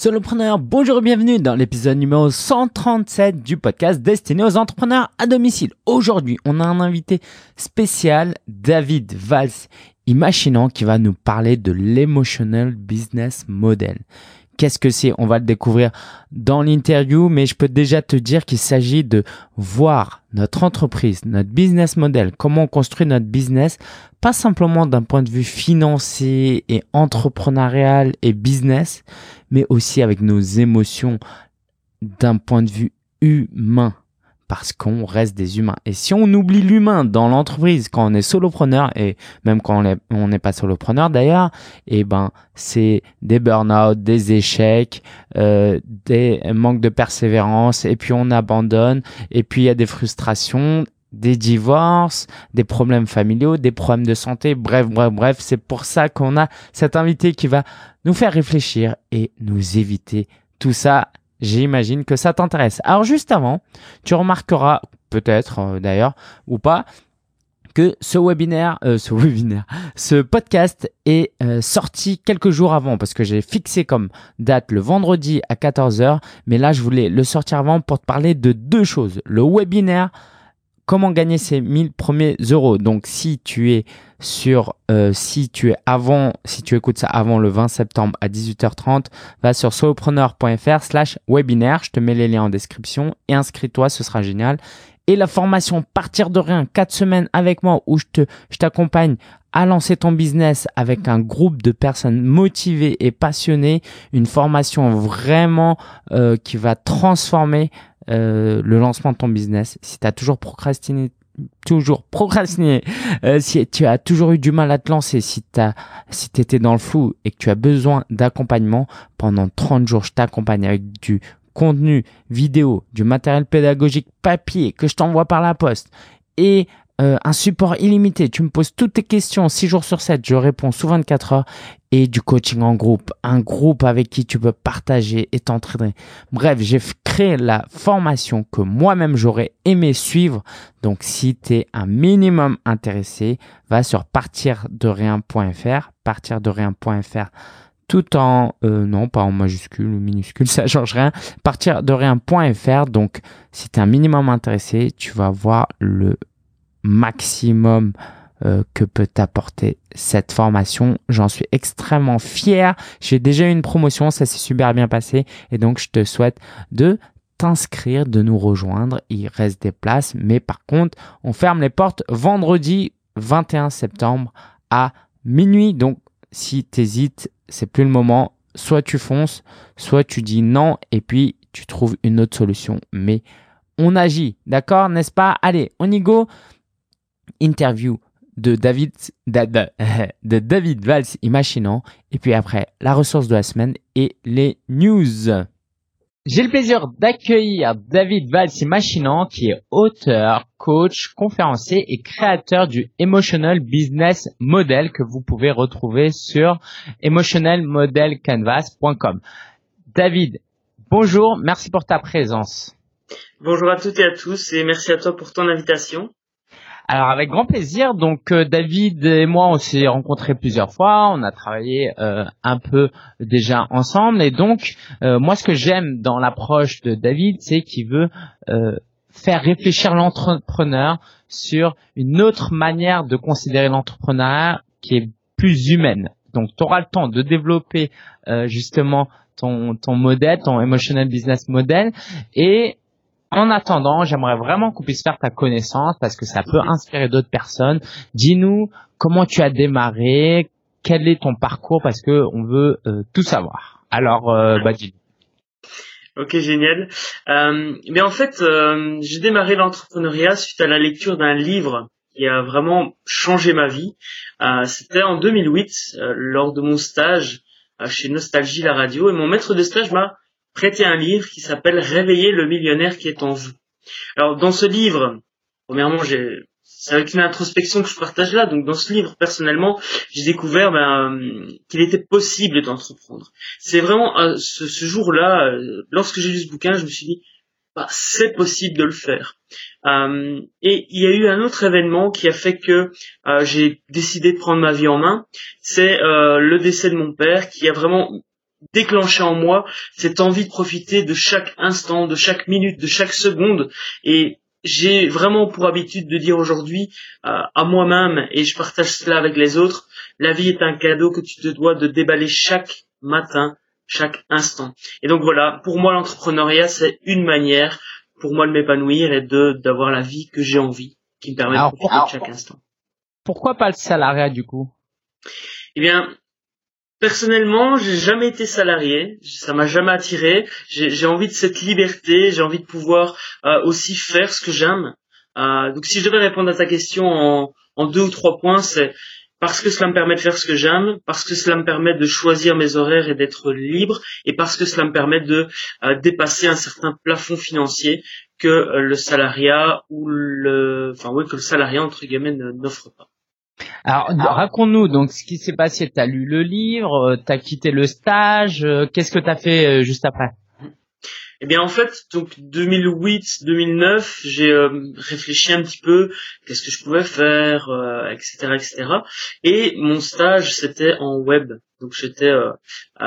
Solopreneur, bonjour et bienvenue dans l'épisode numéro 137 du podcast destiné aux entrepreneurs à domicile. Aujourd'hui, on a un invité spécial, David Valls, imaginant qui va nous parler de l'emotional business model. Qu'est-ce que c'est On va le découvrir dans l'interview, mais je peux déjà te dire qu'il s'agit de voir notre entreprise, notre business model, comment on construit notre business, pas simplement d'un point de vue financier et entrepreneurial et business, mais aussi avec nos émotions d'un point de vue humain parce qu'on reste des humains. Et si on oublie l'humain dans l'entreprise quand on est solopreneur et même quand on n'est pas solopreneur d'ailleurs, eh ben c'est des burn-out, des échecs, euh, des manques de persévérance et puis on abandonne et puis il y a des frustrations, des divorces, des problèmes familiaux, des problèmes de santé, bref, bref, bref, c'est pour ça qu'on a cet invité qui va nous faire réfléchir et nous éviter tout ça J'imagine que ça t'intéresse. Alors juste avant, tu remarqueras peut-être euh, d'ailleurs ou pas que ce webinaire, euh, ce webinaire, ce podcast est euh, sorti quelques jours avant parce que j'ai fixé comme date le vendredi à 14h, mais là je voulais le sortir avant pour te parler de deux choses. Le webinaire comment gagner ces 1000 premiers euros. Donc si tu es sur euh, si tu es avant si tu écoutes ça avant le 20 septembre à 18h30, va sur solopreneur.fr slash webinaire, je te mets les liens en description et inscris-toi, ce sera génial. Et la formation Partir de rien, 4 semaines avec moi où je te je t'accompagne à lancer ton business avec un groupe de personnes motivées et passionnées, une formation vraiment euh, qui va transformer euh, le lancement de ton business, si tu as toujours procrastiné, toujours procrastiné, euh, si tu as toujours eu du mal à te lancer, si tu si étais dans le flou et que tu as besoin d'accompagnement, pendant 30 jours, je t'accompagne avec du contenu vidéo, du matériel pédagogique papier que je t'envoie par la poste et euh, un support illimité. Tu me poses toutes tes questions 6 jours sur 7, je réponds sous 24 heures et du coaching en groupe, un groupe avec qui tu peux partager et t'entraîner. Bref, j'ai créé la formation que moi-même j'aurais aimé suivre. Donc si tu es un minimum intéressé, va sur partirderien.fr, partirderien.fr tout en euh, non pas en majuscule ou minuscule ça change rien partir de rien.fr donc si tu es un minimum intéressé tu vas voir le maximum euh, que peut t'apporter cette formation. J'en suis extrêmement fier. J'ai déjà eu une promotion, ça s'est super bien passé et donc je te souhaite de t'inscrire, de nous rejoindre. Il reste des places, mais par contre, on ferme les portes vendredi 21 septembre à minuit. Donc si t'hésites, c'est plus le moment. Soit tu fonces, soit tu dis non et puis tu trouves une autre solution. Mais on agit, d'accord, n'est-ce pas? Allez, on y go interview de David, de, David Valls imaginant. Et puis après, la ressource de la semaine et les news. J'ai le plaisir d'accueillir David Valls imaginant qui est auteur, coach, conférencier et créateur du Emotional Business Model que vous pouvez retrouver sur emotionalmodelcanvas.com. David, bonjour, merci pour ta présence. Bonjour à toutes et à tous et merci à toi pour ton invitation. Alors avec grand plaisir. Donc euh, David et moi on s'est rencontrés plusieurs fois, on a travaillé euh, un peu déjà ensemble et donc euh, moi ce que j'aime dans l'approche de David c'est qu'il veut faire réfléchir l'entrepreneur sur une autre manière de considérer l'entrepreneuriat qui est plus humaine. Donc tu auras le temps de développer justement ton, ton modèle, ton emotional business model et en attendant, j'aimerais vraiment qu'on puisse faire ta connaissance parce que ça peut inspirer d'autres personnes. Dis-nous comment tu as démarré, quel est ton parcours? Parce que on veut euh, tout savoir. Alors, euh, bah dis Ok, génial. Euh, mais en fait, euh, j'ai démarré l'entrepreneuriat suite à la lecture d'un livre qui a vraiment changé ma vie. C'était en 2008, lors de mon stage chez Nostalgie la radio, et mon maître de stage m'a prêté un livre qui s'appelle Réveiller le millionnaire qui est en vous. Alors dans ce livre, premièrement, j'ai c'est avec une introspection que je partage là. Donc dans ce livre, personnellement, j'ai découvert ben, qu'il était possible d'entreprendre. C'est vraiment euh, ce, jour-là, euh, lorsque j'ai lu ce bouquin, je me suis dit, bah, c'est possible de le faire. Euh, et il y a eu un autre événement qui a fait que j'ai décidé de prendre ma vie en main. C'est le décès de mon père, qui a vraiment déclenché en moi cette envie de profiter de chaque instant, de chaque minute, de chaque seconde. Et j'ai vraiment pour habitude de dire aujourd'hui euh, à moi-même, et je partage cela avec les autres, la vie est un cadeau que tu te dois de déballer chaque matin, chaque instant. Et donc voilà, pour moi l'entrepreneuriat c'est une manière pour moi de m'épanouir et de d'avoir la vie que j'ai envie, qui me permet de profiter de chaque instant. Pourquoi pas le salariat du coup? Eh bien, Personnellement, j'ai jamais été salarié, ça m'a jamais attiré. J'ai envie de cette liberté, j'ai envie de pouvoir euh, aussi faire ce que j'aime. Euh, donc, si je devais répondre à ta question en, deux ou trois points, c'est parce que cela me permet de faire ce que j'aime, parce que cela me permet de choisir mes horaires et d'être libre, et parce que cela me permet de euh, dépasser un certain plafond financier que le salariat ou le, enfin oui, que le salariat entre guillemets n'offre pas. Alors, raconte-nous donc ce qui s'est passé. T'as lu le livre, euh, t'as quitté le stage. Euh, qu'est-ce que t'as fait euh, juste après? Eh bien, en fait, donc 2008-2009, j'ai réfléchi un petit peu, qu'est-ce que je pouvais faire, etc., etc. Et mon stage, c'était en web. Donc, j'étais,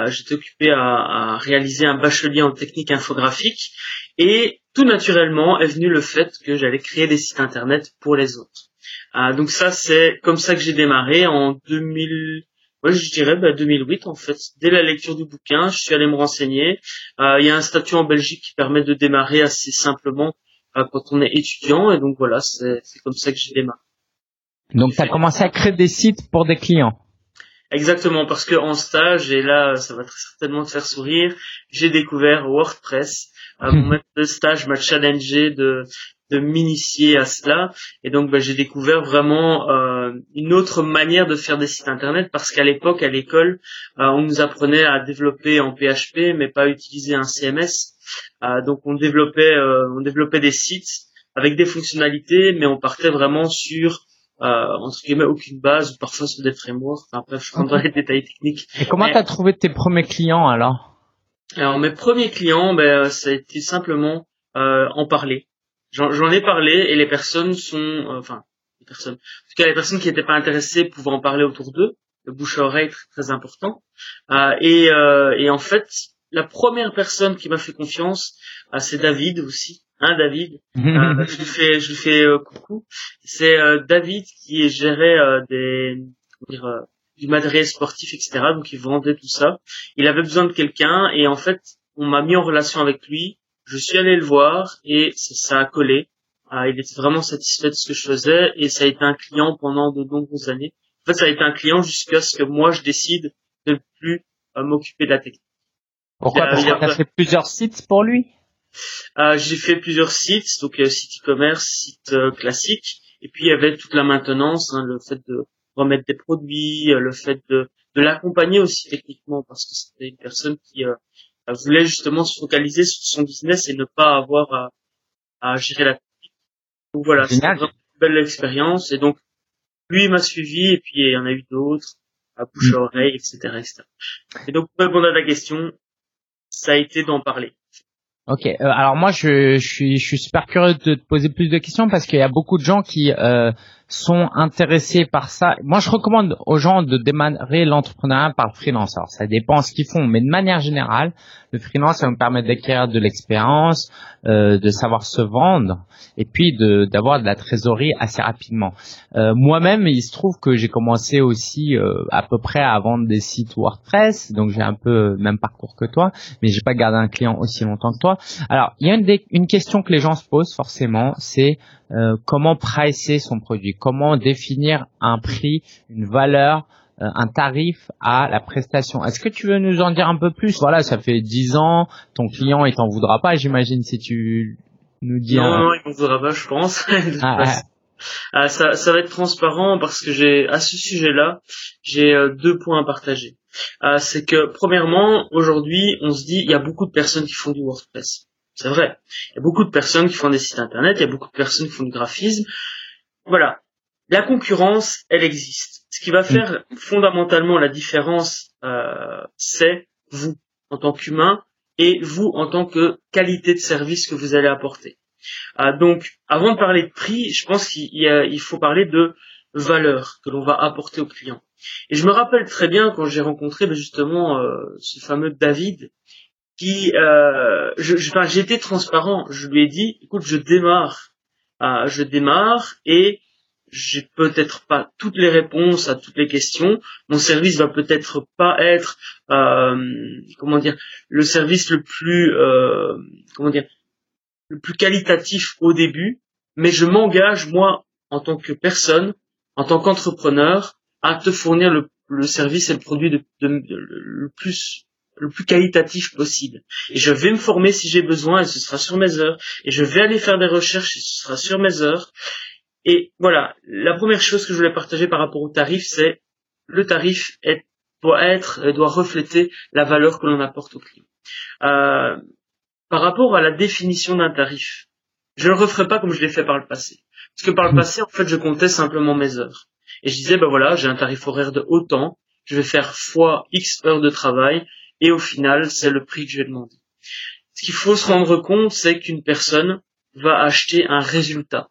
j'étais occupé à, à réaliser un bachelier en technique infographique. Et tout naturellement est venu le fait que j'allais créer des sites internet pour les autres. Ah, donc ça, c'est comme ça que j'ai démarré en 2000. Ouais, je dirais bah, 2008 en fait. Dès la lecture du bouquin, je suis allé me renseigner. Euh, il y a un statut en Belgique qui permet de démarrer assez simplement euh, quand on est étudiant, et donc voilà, c'est comme ça que j'ai démarré. Donc tu as commencé à créer des sites pour des clients. Exactement, parce que en stage, et là, ça va très certainement te faire sourire, j'ai découvert WordPress. Euh, mon maître de stage m'a challengé de de m'initier à cela. Et donc bah, j'ai découvert vraiment euh, une autre manière de faire des sites internet parce qu'à l'époque à l'école euh, on nous apprenait à développer en PHP mais pas utiliser un CMS euh, donc on développait on développait des sites avec des fonctionnalités mais on partait vraiment sur entre guillemets aucune base ou parfois sur des frameworks. Enfin bref je rentre dans les détails techniques. Et comment tu as trouvé tes premiers clients alors? Alors mes premiers clients ben ça a été simplement en parler J'en ai parlé et les personnes sont, euh, enfin, les personnes, en tout cas les personnes qui n'étaient pas intéressées pouvaient en parler autour d'eux. Le bouche à oreille très, très important. Euh, et, euh, et en fait, la première personne qui m'a fait confiance, euh, c'est David aussi. Hein, David? Euh, je lui fais, je lui fais coucou. C'est David qui gérait des, dire, du matériel sportif, etc. Donc il vendait tout ça. Il avait besoin de quelqu'un et en fait, on m'a mis en relation avec lui je suis allé le voir et ça, a collé. Ah, il était vraiment satisfait de ce que je faisais et ça a été un client pendant de nombreuses années. En fait, ça a été un client jusqu'à ce que moi je décide de ne plus euh, m'occuper de la technique. Pourquoi? Parce que tu as fait plusieurs sites pour lui? Euh, J'ai fait plusieurs sites, donc site e-commerce, site euh, classique, et puis il y avait toute la maintenance, hein, le fait de remettre des produits, le fait de, de l'accompagner aussi techniquement, parce que c'était une personne qui voulait justement se focaliser sur son business et ne pas avoir à, à gérer la technique. Donc voilà, c'est une belle expérience. Et donc, lui m'a suivi et puis il y en a eu d'autres, à bouche à mm. oreille, etc., etc. Et donc, pour répondre à ta question, ça a été d'en parler. Ok, euh, alors moi je, je, suis, je suis super curieux de te poser plus de questions parce qu'il y a beaucoup de gens qui euh, sont intéressés par ça. Moi, je recommande aux gens de démarrer l'entrepreneuriat par le freelance. Alors, ça dépend ce qu'ils font, mais de manière générale, le freelance, ça me permet d'acquérir de l'expérience, euh, de savoir se vendre, et puis d'avoir de, la trésorerie assez rapidement. Euh, Moi-même, il se trouve que j'ai commencé aussi euh, à peu près à vendre des sites WordPress, donc j'ai un peu le même parcours que toi, mais j'ai pas gardé un client aussi longtemps que toi. Alors, il y a une, une question que les gens se posent forcément, c'est euh, comment pricer son produit, comment définir un prix, une valeur, euh, un tarif à la prestation? Est-ce que tu veux nous en dire un peu plus? Voilà, ça fait 10 ans, ton client il t'en voudra pas, j'imagine si tu nous dis. Non, non, il m'en voudra pas, je pense. Ah, ah, ça, ça va être transparent parce que j'ai à ce sujet-là, j'ai euh, deux points à partager. c'est que premièrement, aujourd'hui, on se dit il y a beaucoup de personnes qui font du WordPress. C'est vrai. Il y a beaucoup de personnes qui font des sites internet, il y a beaucoup de personnes qui font du graphisme. Voilà. La concurrence, elle existe. Ce qui va faire fondamentalement la différence, euh, c'est vous en tant qu'humain et vous en tant que qualité de service que vous allez apporter. Euh, donc, avant de parler de prix, je pense qu'il faut parler de valeur que l'on va apporter au client. Et je me rappelle très bien quand j'ai rencontré ben, justement euh, ce fameux David, qui, euh, je, j'étais transparent. Je lui ai dit, écoute, je démarre, euh, je démarre et j'ai peut-être pas toutes les réponses à toutes les questions. Mon service va peut-être pas être, euh, comment dire, le service le plus, euh, comment dire, le plus qualitatif au début, mais je m'engage moi en tant que personne, en tant qu'entrepreneur, à te fournir le, service et le produit de, le plus le plus qualitatif possible. Et je vais me former si j'ai besoin et ce sera sur mes heures. Et je vais aller faire des recherches et ce sera sur mes heures. Et voilà, la première chose que je voulais partager par rapport au tarif, c'est le tarif est, doit être, doit refléter la valeur que l'on apporte au client. Euh, par rapport à la définition d'un tarif, je ne le referai pas comme je l'ai fait par le passé. Parce que par le mmh. passé, en fait, je comptais simplement mes heures. Et je disais, ben voilà, j'ai un tarif horaire de autant, je vais faire fois X heures de travail, et au final, c'est le prix que je vais demander. Ce qu'il faut se rendre compte, c'est qu'une personne va acheter un résultat.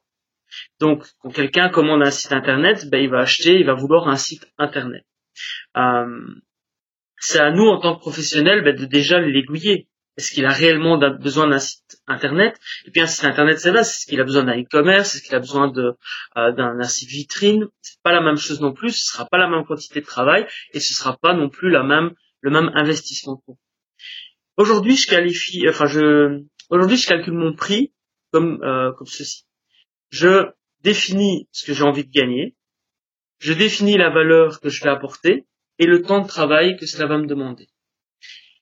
Donc, quand quelqu'un commande un site internet, ben, il va acheter, il va vouloir un site internet. Euh, c'est à nous, en tant que professionnels, ben, de déjà l'aiguiller. Est-ce qu'il a réellement besoin d'un site internet? Et puis un site internet, c'est là, c'est ce qu'il a besoin d'un e-commerce, est-ce qu'il a besoin euh, d'un site vitrine C'est pas la même chose non plus. Ce sera pas la même quantité de travail et ce sera pas non plus la même le même investissement. Aujourd'hui, je qualifie, enfin je aujourd'hui je calcule mon prix comme euh, comme ceci je définis ce que j'ai envie de gagner, je définis la valeur que je vais apporter et le temps de travail que cela va me demander.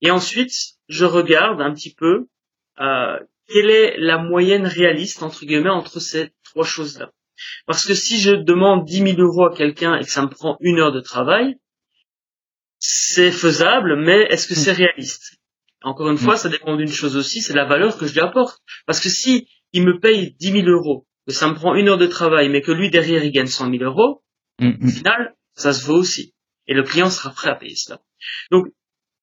Et ensuite, je regarde un petit peu euh, quelle est la moyenne réaliste entre guillemets entre ces trois choses-là. Parce que si je demande 10 000 euros à quelqu'un et que ça me prend une heure de travail, c'est faisable, mais est-ce que c'est réaliste? Encore une fois, ça dépend d'une chose aussi, c'est la valeur que je lui apporte. Parce que si il me paye 10 000 euros que ça me prend une heure de travail, mais que lui derrière il gagne 100 000 euros, mm, mm. au final, ça se vaut aussi. Et le client sera prêt à payer cela. Donc,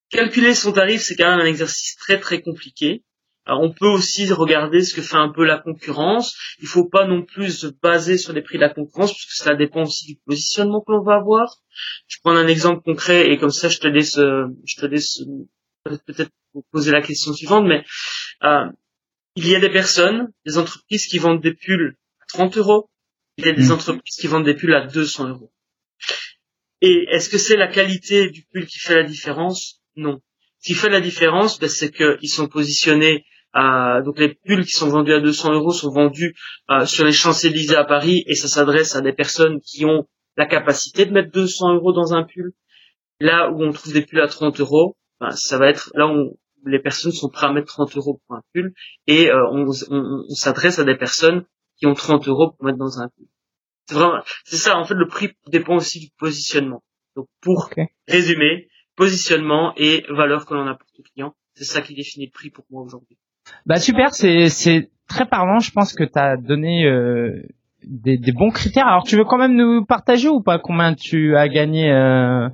calculer son tarif, c'est quand même un exercice très très compliqué. Alors, on peut aussi regarder ce que fait un peu la concurrence. Il faut pas non plus se baser sur les prix de la concurrence, puisque cela dépend aussi du positionnement que l'on va avoir. Je prends un exemple concret et comme ça, je te laisse, euh, je te laisse euh, peut-être poser la question suivante, mais euh, il y a des personnes, des entreprises qui vendent des pulls à 30 euros. Il y a des mm. entreprises qui vendent des pulls à 200 euros. Et est-ce que c'est la qualité du pull qui fait la différence? Non. Ce qui fait la différence, ben, c'est qu'ils sont positionnés à, donc les pulls qui sont vendus à 200 euros sont vendus euh, sur les Champs-Élysées à Paris et ça s'adresse à des personnes qui ont la capacité de mettre 200 euros dans un pull. Là où on trouve des pulls à 30 euros, ben, ça va être là où les personnes sont prêtes à mettre 30 euros pour un pull et euh, on, s'adresse à des personnes qui ont 30 euros pour mettre dans un pull. C'est vraiment, c'est ça. En fait, le prix dépend aussi du positionnement. Donc, pour résumer, positionnement et valeur que l'on apporte au client, c'est ça qui définit le prix pour moi aujourd'hui. Bah super, c'est c'est très parlant. Je pense que tu as donné euh, des, des, bons critères. Alors, tu veux quand même nous partager ou pas combien tu as gagné euh,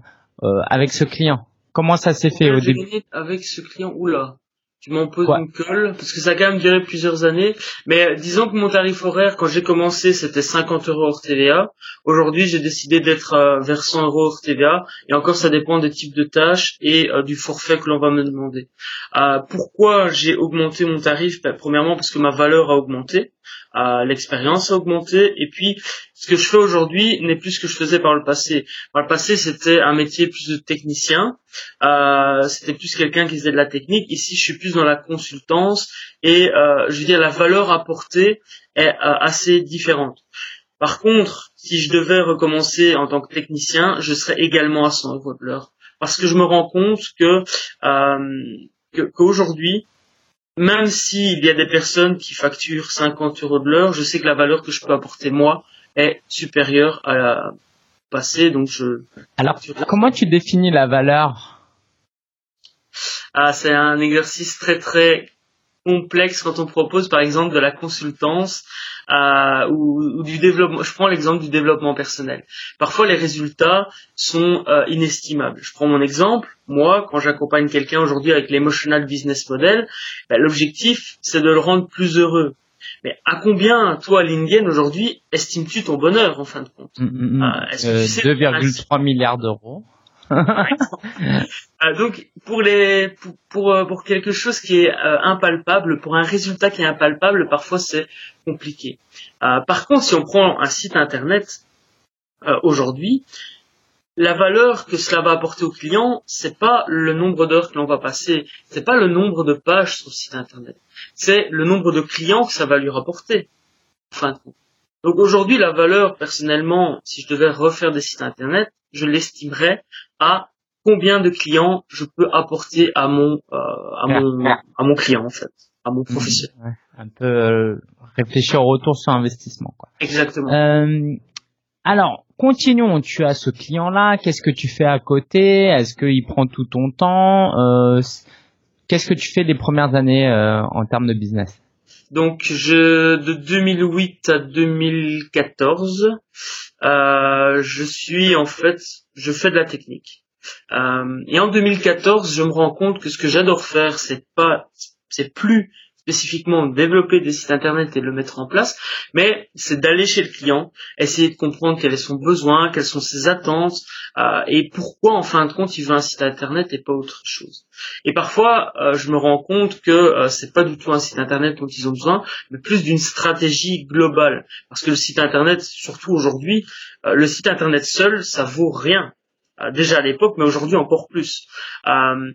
euh avec ce client? Comment ça s'est fait au début? Avec ce client, oula, tu m'en poses une colle, parce que ça a quand même duré plusieurs années. Mais euh, disons que mon tarif horaire, quand j'ai commencé, c'était 50 euros hors TVA. Aujourd'hui, j'ai décidé d'être euh, vers 100 euros hors TVA. Et encore, ça dépend des types de tâches et euh, du forfait que l'on va me demander. pourquoi j'ai augmenté mon tarif? Ben, Premièrement, parce que ma valeur a augmenté. L'expérience a augmenté. Et puis, ce que je fais aujourd'hui n'est plus ce que je faisais par le passé. Par le passé, c'était un métier plus de technicien, euh, c'était plus quelqu'un qui faisait de la technique. Ici, je suis plus dans la consultance et euh, je veux dire la valeur apportée est euh, assez différente. Par contre, si je devais recommencer en tant que technicien, je serais également à 100 euros parce que je me rends compte que qu'aujourd'hui, même s'il y a des personnes qui facturent 50 euros de l'heure, je sais que la valeur que je peux apporter moi est supérieure à la passée, donc je. Alors, comment tu définis la valeur? Ah, c'est un exercice très très complexe quand on propose par exemple de la consultance euh, ou, du développement. Je prends l'exemple du développement personnel. Parfois les résultats sont euh, inestimables. Je prends mon exemple. Moi, quand j'accompagne quelqu'un aujourd'hui avec l'emotional business model, ben, l'objectif c'est de le rendre plus heureux. Mais à combien, toi, Lingen, aujourd'hui, estimes-tu ton bonheur, en fin de compte? Mm, mm, mm. Euh, 2,3 milliards d'euros. Euh, donc pour les pour pour, euh, quelque chose qui est euh, impalpable, pour un résultat qui est impalpable, parfois c'est compliqué. par contre, si on prend un site internet aujourd'hui, la valeur que cela va apporter au client, c'est pas le nombre d'heures que l'on va passer, c'est pas le nombre de pages sur le site internet, c'est le nombre de clients que ça va lui rapporter. Enfin, donc aujourd'hui, la valeur, personnellement, si je devais refaire des sites internet, je l'estimerais à combien de clients je peux apporter à mon euh, à mon à mon client en fait, à mon professionnel. un peu euh, réfléchir au retour sur investissement quoi. Exactement. Euh, alors, continuons. Tu as ce client-là. Qu'est-ce que tu fais à côté? Est-ce qu'il prend tout ton temps? Euh, Qu'est-ce que tu fais les premières années euh, en termes de business? Donc, je de 2008 à 2014, euh, je suis en fait, je fais de la technique. Euh, et en 2014, je me rends compte que ce que j'adore faire, c'est pas, c'est plus spécifiquement développer des sites internet et le mettre en place, mais c'est d'aller chez le client, essayer de comprendre quel est son besoin, quelles sont ses attentes euh, et pourquoi en fin de compte il veut un site internet et pas autre chose. Et parfois euh, je me rends compte que euh, c'est pas du tout un site internet dont ils ont besoin, mais plus d'une stratégie globale, parce que le site internet, surtout aujourd'hui, euh, le site internet seul ça vaut rien déjà à l'époque, mais aujourd'hui encore plus. Euh,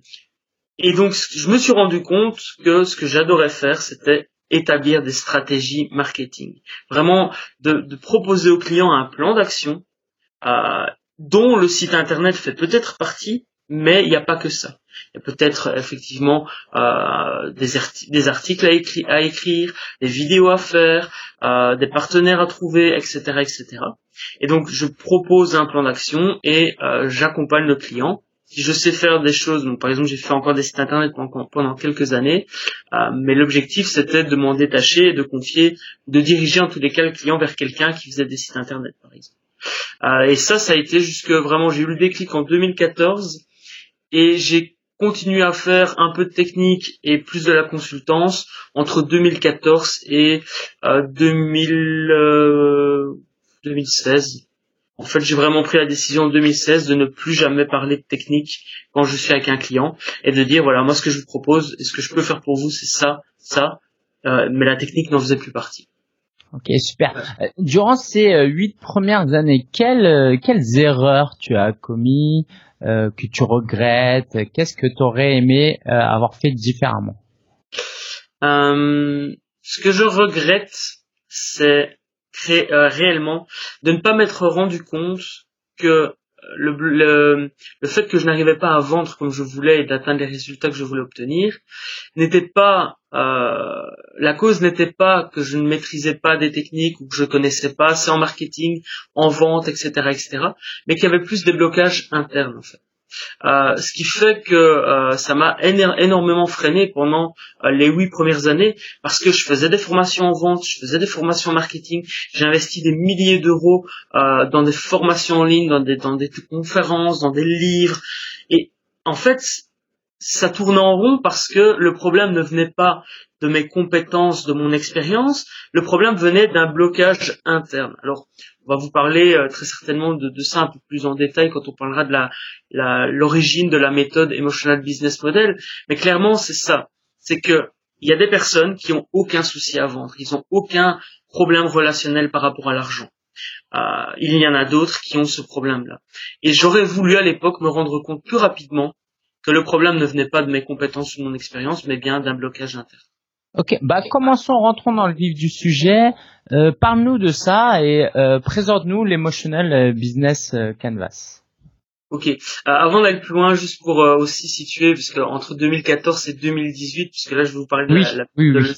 et donc, je me suis rendu compte que ce que j'adorais faire, c'était établir des stratégies marketing. Vraiment, de, proposer aux clients un plan d'action euh, dont le site internet fait peut-être partie, mais il n'y a pas que ça. Il y a peut-être effectivement euh, des, des, articles à, à, écrire, des vidéos à faire, euh, des partenaires à trouver, etc., etc. Et donc, je propose un plan d'action et euh, j'accompagne le client si je sais faire des choses, donc par exemple j'ai fait encore des sites internet pendant, quelques années, euh, mais l'objectif c'était de m'en détacher et de confier, de diriger en tous les cas le client vers quelqu'un qui faisait des sites internet par exemple. Euh, et ça, ça a été jusque vraiment, j'ai eu le déclic en 2014 et j'ai continué à faire un peu de technique et plus de la consultance entre 2014 et euh, 2000, 2016 en fait, j'ai vraiment pris la décision en 2016 de ne plus jamais parler de technique quand je suis avec un client et de dire voilà moi ce que je vous propose et ce que je peux faire pour vous c'est ça, ça, euh, mais la technique n'en faisait plus partie. Ok super. Euh, durant ces euh, huit premières années, quelles quelles erreurs tu as commis, que tu regrettes? Qu'est-ce que tu aurais aimé avoir fait différemment? Ce que je regrette, c'est euh, réellement de ne pas m'être rendu compte que euh, le, le, le, fait que je n'arrivais pas à vendre comme je voulais et d'atteindre les résultats que je voulais obtenir n'était pas euh, la cause n'était pas que je ne maîtrisais pas des techniques ou que je connaissais pas assez en marketing, en vente, etc., etc., mais qu'il y avait plus des blocages internes en fait. Euh, ce qui fait que euh, ça m'a énormément freiné pendant euh, les huit premières années parce que je faisais des formations en vente, je faisais des formations marketing, j'ai investi des milliers d'euros dans des formations en ligne, dans des, conférences, dans des livres et en fait ça tournait en rond parce que le problème ne venait pas de mes compétences, de mon expérience, le problème venait d'un blocage interne. On va vous parler euh, très certainement de, de, ça un peu plus en détail quand on parlera de la l'origine de la méthode Emotional Business Model. Mais clairement, c'est ça. C'est que il y a des personnes qui ont aucun souci à vendre, ils ont aucun problème relationnel par rapport à l'argent. Euh, il y en a d'autres qui ont ce problème-là. Et j'aurais voulu à l'époque me rendre compte plus rapidement que le problème ne venait pas de mes compétences ou de mon expérience, mais bien d'un blocage interne. Ok, bah commençons, rentrons dans le vif du sujet. Euh, Parle-nous de ça et euh, présente-nous l'Emotional euh, Business euh, Canvas. Ok. Euh, avant d'aller plus loin, juste pour aussi situer, puisque entre 2014 et 2018, puisque là je vais vous parler de la, oui, oui.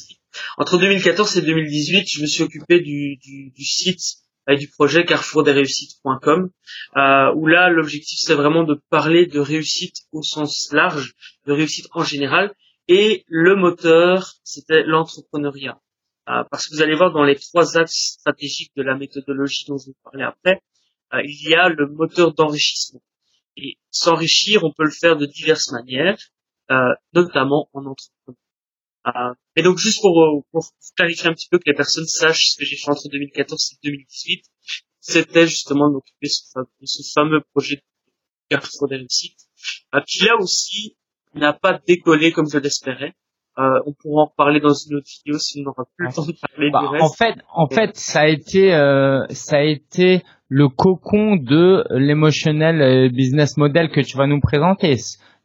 Entre 2014 et 2018, je me suis occupé du, du, du site et du projet carrefourdesreussites.com, euh, où là l'objectif c'est vraiment de parler de réussite au sens large, de réussite en général, et le moteur, c'était l'entrepreneuriat. Euh, parce que vous allez voir dans les trois axes stratégiques de la méthodologie dont je vous parler après, euh, il y a le moteur d'enrichissement. Et s'enrichir, on peut le faire de diverses manières, euh, notamment en entrepreneur. Euh, et donc juste pour, pour clarifier un petit peu que les personnes sachent ce que j'ai fait entre 2014 et 2018, c'était justement de m'occuper de ce fameux projet de Carrefour des réussites, euh, qui là aussi n'a pas décollé comme je l'espérais. Euh, on pourra en reparler dans une autre vidéo si on n'aura plus le temps de parler bah, du reste. En fait, en fait, ça a été, euh, ça a été le cocon de l'émotionnel euh, business model que tu vas nous présenter.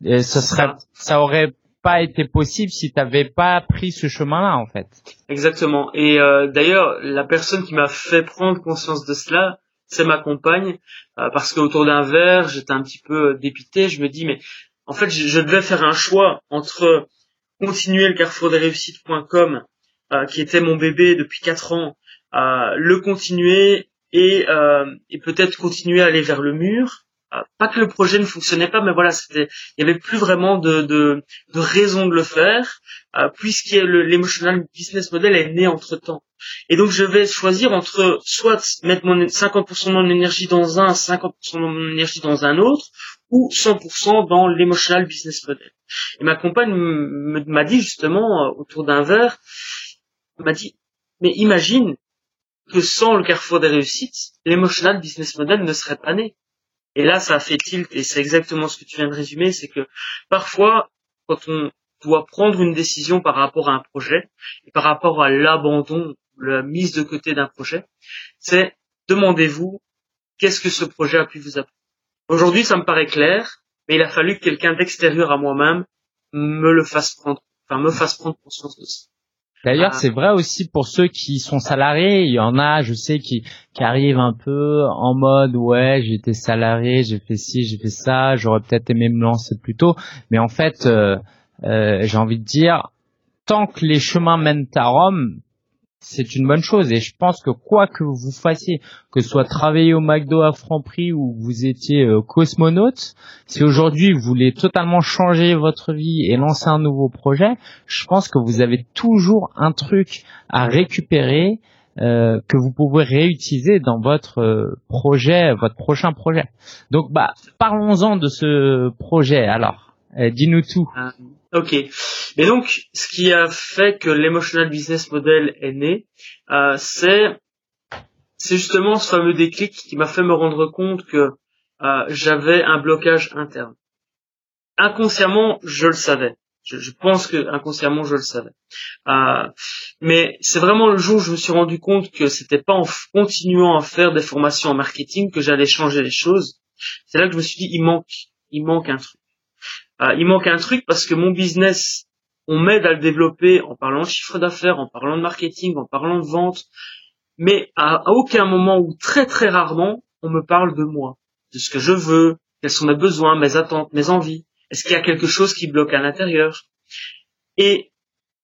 Et ce serait, ça aurait pas été possible si tu n'avais pas pris ce chemin-là, en fait. Exactement. Et euh, d'ailleurs, la personne qui m'a fait prendre conscience de cela, c'est ma compagne, euh, parce qu'autour d'un verre, j'étais un petit peu dépité. Je me dis, mais en fait, je, devais faire un choix entre continuer le carrefour des réussites.com, euh, qui était mon bébé depuis quatre ans, euh, le continuer euh, et peut-être continuer à aller vers le mur. Pas que le projet ne fonctionnait pas, mais voilà, c'était, il y avait plus vraiment de, de, de raison de le faire, euh, puisque l'émotional business model est né entre temps. Et donc je vais choisir entre soit mettre mon 50% de mon énergie dans un, 50% de mon énergie dans un autre, ou 100% dans l'émotional business model. Et ma compagne m'a dit justement euh, autour d'un verre, m'a dit, mais imagine que sans le carrefour des réussites, l'émotional business model ne serait pas né. Et là, ça a fait tilt, et c'est exactement ce que tu viens de résumer, c'est que parfois, quand on doit prendre une décision par rapport à un projet, et par rapport à l'abandon, la mise de côté d'un projet, c'est demandez-vous qu'est-ce que ce projet a pu vous apporter? Aujourd'hui, ça me paraît clair, mais il a fallu que quelqu'un d'extérieur à moi-même me le fasse prendre, enfin me fasse prendre conscience de ça. D'ailleurs, ah. c'est vrai aussi pour ceux qui sont salariés. Il y en a, je sais, qui, qui arrivent un peu en mode ouais, j'étais salarié, j'ai fait ci, j'ai fait ça, j'aurais peut-être aimé me lancer plus tôt. Mais en fait, euh, euh, j'ai envie de dire, tant que les chemins mènent à Rome, c'est une bonne chose. Et je pense que quoi que vous fassiez, que ce soit travailler au McDo à Franprix ou vous étiez euh, cosmonaute, si aujourd'hui vous voulez totalement changer votre vie et lancer un nouveau projet, je pense que vous avez toujours un truc à récupérer euh, que vous pouvez réutiliser dans votre euh, projet, votre prochain projet. Donc, bah, parlons-en de ce projet. Alors, dis-nous tout. Ok. Et donc, ce qui a fait que l'emotional business model est né, euh, c'est c'est justement ce fameux déclic qui m'a fait me rendre compte que euh, j'avais un blocage interne. Inconsciemment, je le savais. Je, je, pense que inconsciemment, je le savais. Euh, mais c'est vraiment le jour où je me suis rendu compte que c'était pas en continuant à faire des formations en marketing que j'allais changer les choses. C'est là que je me suis dit, il manque, il manque un truc. Euh, il manque un truc parce que mon business, on m'aide à le développer en parlant de chiffre d'affaires, en parlant de marketing, en parlant de vente, mais à, aucun moment ou très très rarement, on me parle de moi, de ce que je veux, quels sont mes besoins, mes attentes, mes envies. Est-ce qu'il y a quelque chose qui bloque à l'intérieur? Et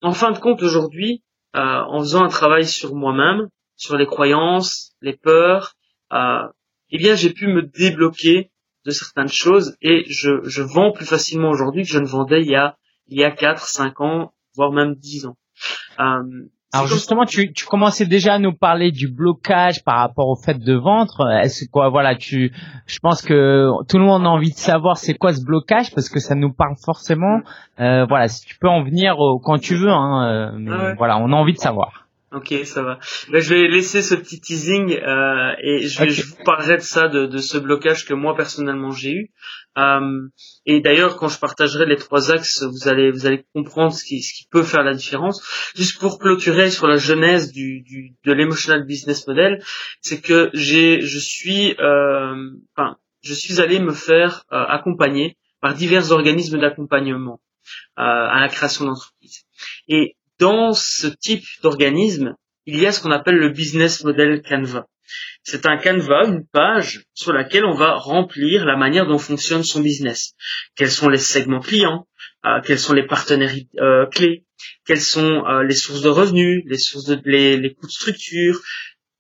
en fin de compte, aujourd'hui, euh, en faisant un travail sur moi-même, sur les croyances, les peurs, euh, eh bien, j'ai pu me débloquer de certaines choses et je, je vends plus facilement aujourd'hui que je ne vendais il y a il y a 4, 5 ans, voire même 10 ans. Euh, alors justement, tu, tu commençais déjà à nous parler du blocage par rapport au fait de vendre. Est-ce quoi, voilà, tu, je pense que tout le monde a envie de savoir c'est quoi ce blocage parce que ça nous parle forcément. Euh, voilà, si tu peux en venir quand tu veux, hein, euh, ah voilà, on a envie de savoir. Ok, ça va. Ben, je vais laisser ce petit teasing euh, et je, vais, je vous parlerai de ça, de, de, ce blocage que moi personnellement j'ai eu. Euh, et d'ailleurs, quand je partagerai les trois axes, vous allez vous allez comprendre ce qui, ce qui peut faire la différence. Juste pour clôturer sur la genèse du, du de l'emotional business model, c'est que j'ai je suis euh, enfin je suis allé me faire euh, accompagner par divers organismes d'accompagnement euh, à la création d'entreprise. Et dans ce type d'organisme, il y a ce qu'on appelle le business model Canva. C'est un Canva, une page sur laquelle on va remplir la manière dont fonctionne son business. Quels sont les segments clients, euh, quels sont les partenaires euh, clés, quelles sont euh, les sources de revenus, les sources de les, coûts de structure.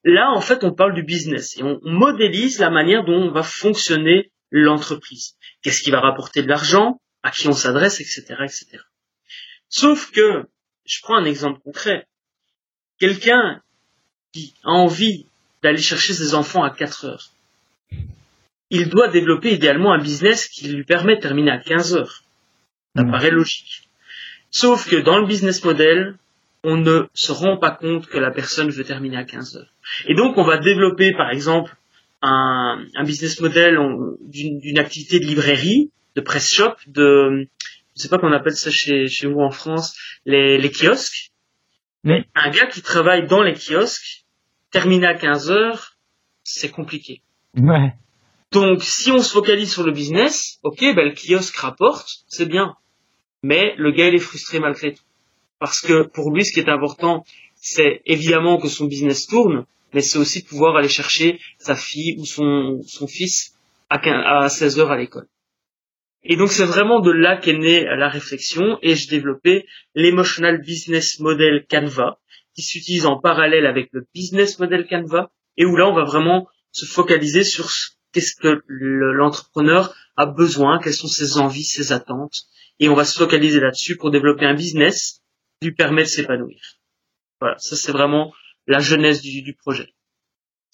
Là, en fait, on parle du business et on, on modélise la manière dont va fonctionner l'entreprise. Qu'est-ce qui va rapporter de l'argent, à qui on s'adresse, etc., etc. Sauf que je prends un exemple concret. Quelqu'un qui a envie d'aller chercher ses enfants à 4 heures, il doit développer idéalement un business qui lui permet de terminer à 15 heures. Ça paraît logique. Sauf que dans le business model, on ne se rend pas compte que la personne veut terminer à 15 heures. Et donc, on va développer, par exemple, un, business model d'une activité de librairie, de press shop, de, je sais pas qu'on appelle ça chez, chez vous en France, les, les kiosques. Mais un gars qui travaille dans les kiosques, terminer à 15 heures, c'est compliqué. Ouais. Donc, si on se focalise sur le business, ok, ben, le kiosque rapporte, c'est bien. Mais le gars, il est frustré malgré tout. Parce que pour lui, ce qui est important, c'est évidemment que son business tourne, mais c'est aussi de pouvoir aller chercher sa fille ou son, son fils à, à 16 heures à l'école. Et donc c'est vraiment de là qu'est née la réflexion et je développais l'Emotional Business Model Canva qui s'utilise en parallèle avec le Business Model Canva et où là on va vraiment se focaliser sur qu'est-ce que l'entrepreneur a besoin, quelles sont ses envies, ses attentes et on va se focaliser là-dessus pour développer un business qui lui permet de s'épanouir. Voilà, ça c'est vraiment la genèse du, projet.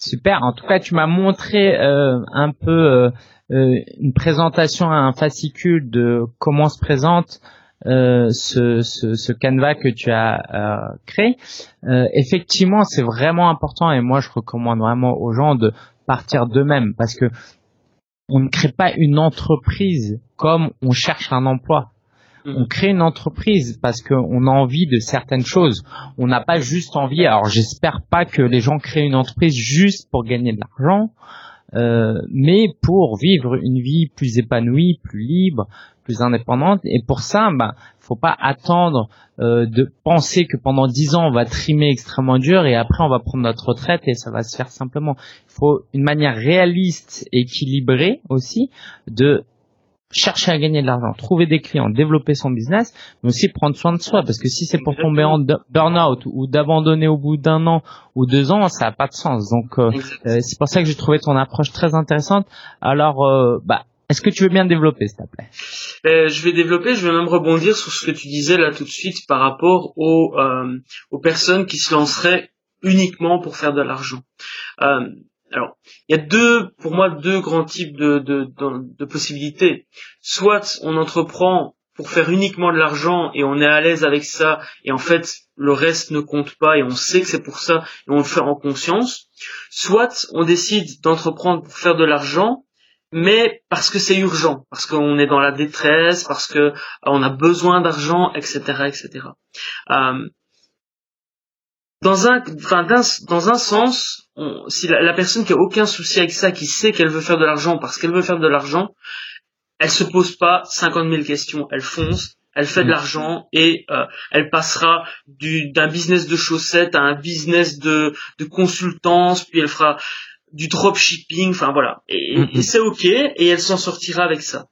Super. En tout cas, tu m'as montré euh, un peu euh, euh, une présentation, un fascicule de comment se présente ce, ce, ce, canevas que tu as créé. effectivement, c'est vraiment important et moi je recommande vraiment aux gens de partir d'eux-mêmes parce que on ne crée pas une entreprise comme on cherche un emploi on crée une entreprise parce qu'on a envie de certaines choses. On n'a pas juste envie. Alors j'espère pas que les gens créent une entreprise juste pour gagner de l'argent, euh, mais pour vivre une vie plus épanouie, plus libre, plus indépendante. Et pour ça, bah, faut pas attendre euh, de penser que pendant dix ans on va trimer extrêmement dur et après on va prendre notre retraite et ça va se faire simplement. Il faut une manière réaliste, équilibrée aussi de chercher à gagner de l'argent, trouver des clients, développer son business, mais aussi prendre soin de soi. Parce que si c'est pour tomber en burn-out ou d'abandonner au bout d'un an ou deux ans, ça n'a pas de sens. Donc euh, euh, c'est pour ça que j'ai trouvé ton approche très intéressante. Alors, euh, bah, est-ce que tu veux bien développer, s'il te plaît? Je vais développer, je vais même rebondir sur ce que tu disais là tout de suite par rapport aux, aux personnes qui se lanceraient uniquement pour faire de l'argent. Alors, il y a deux, pour moi, deux grands types de, possibilités. Soit on entreprend pour faire uniquement de l'argent et on est à l'aise avec ça et en fait le reste ne compte pas et on sait que c'est pour ça et on le fait en conscience. Soit on décide d'entreprendre pour faire de l'argent mais parce que c'est urgent, parce qu'on est dans la détresse, parce que on a besoin d'argent, etc., etc. Euh, dans un, enfin, dans un sens, si la, personne qui a aucun souci avec ça, qui sait qu'elle veut faire de l'argent parce qu'elle veut faire de l'argent, elle se pose pas 50 000 questions, elle fonce, elle fait de mm. l'argent et euh, elle passera du d'un business de chaussettes à un business de, de consultance, puis elle fera du dropshipping, enfin voilà. Et, et c'est ok et elle s'en sortira avec ça.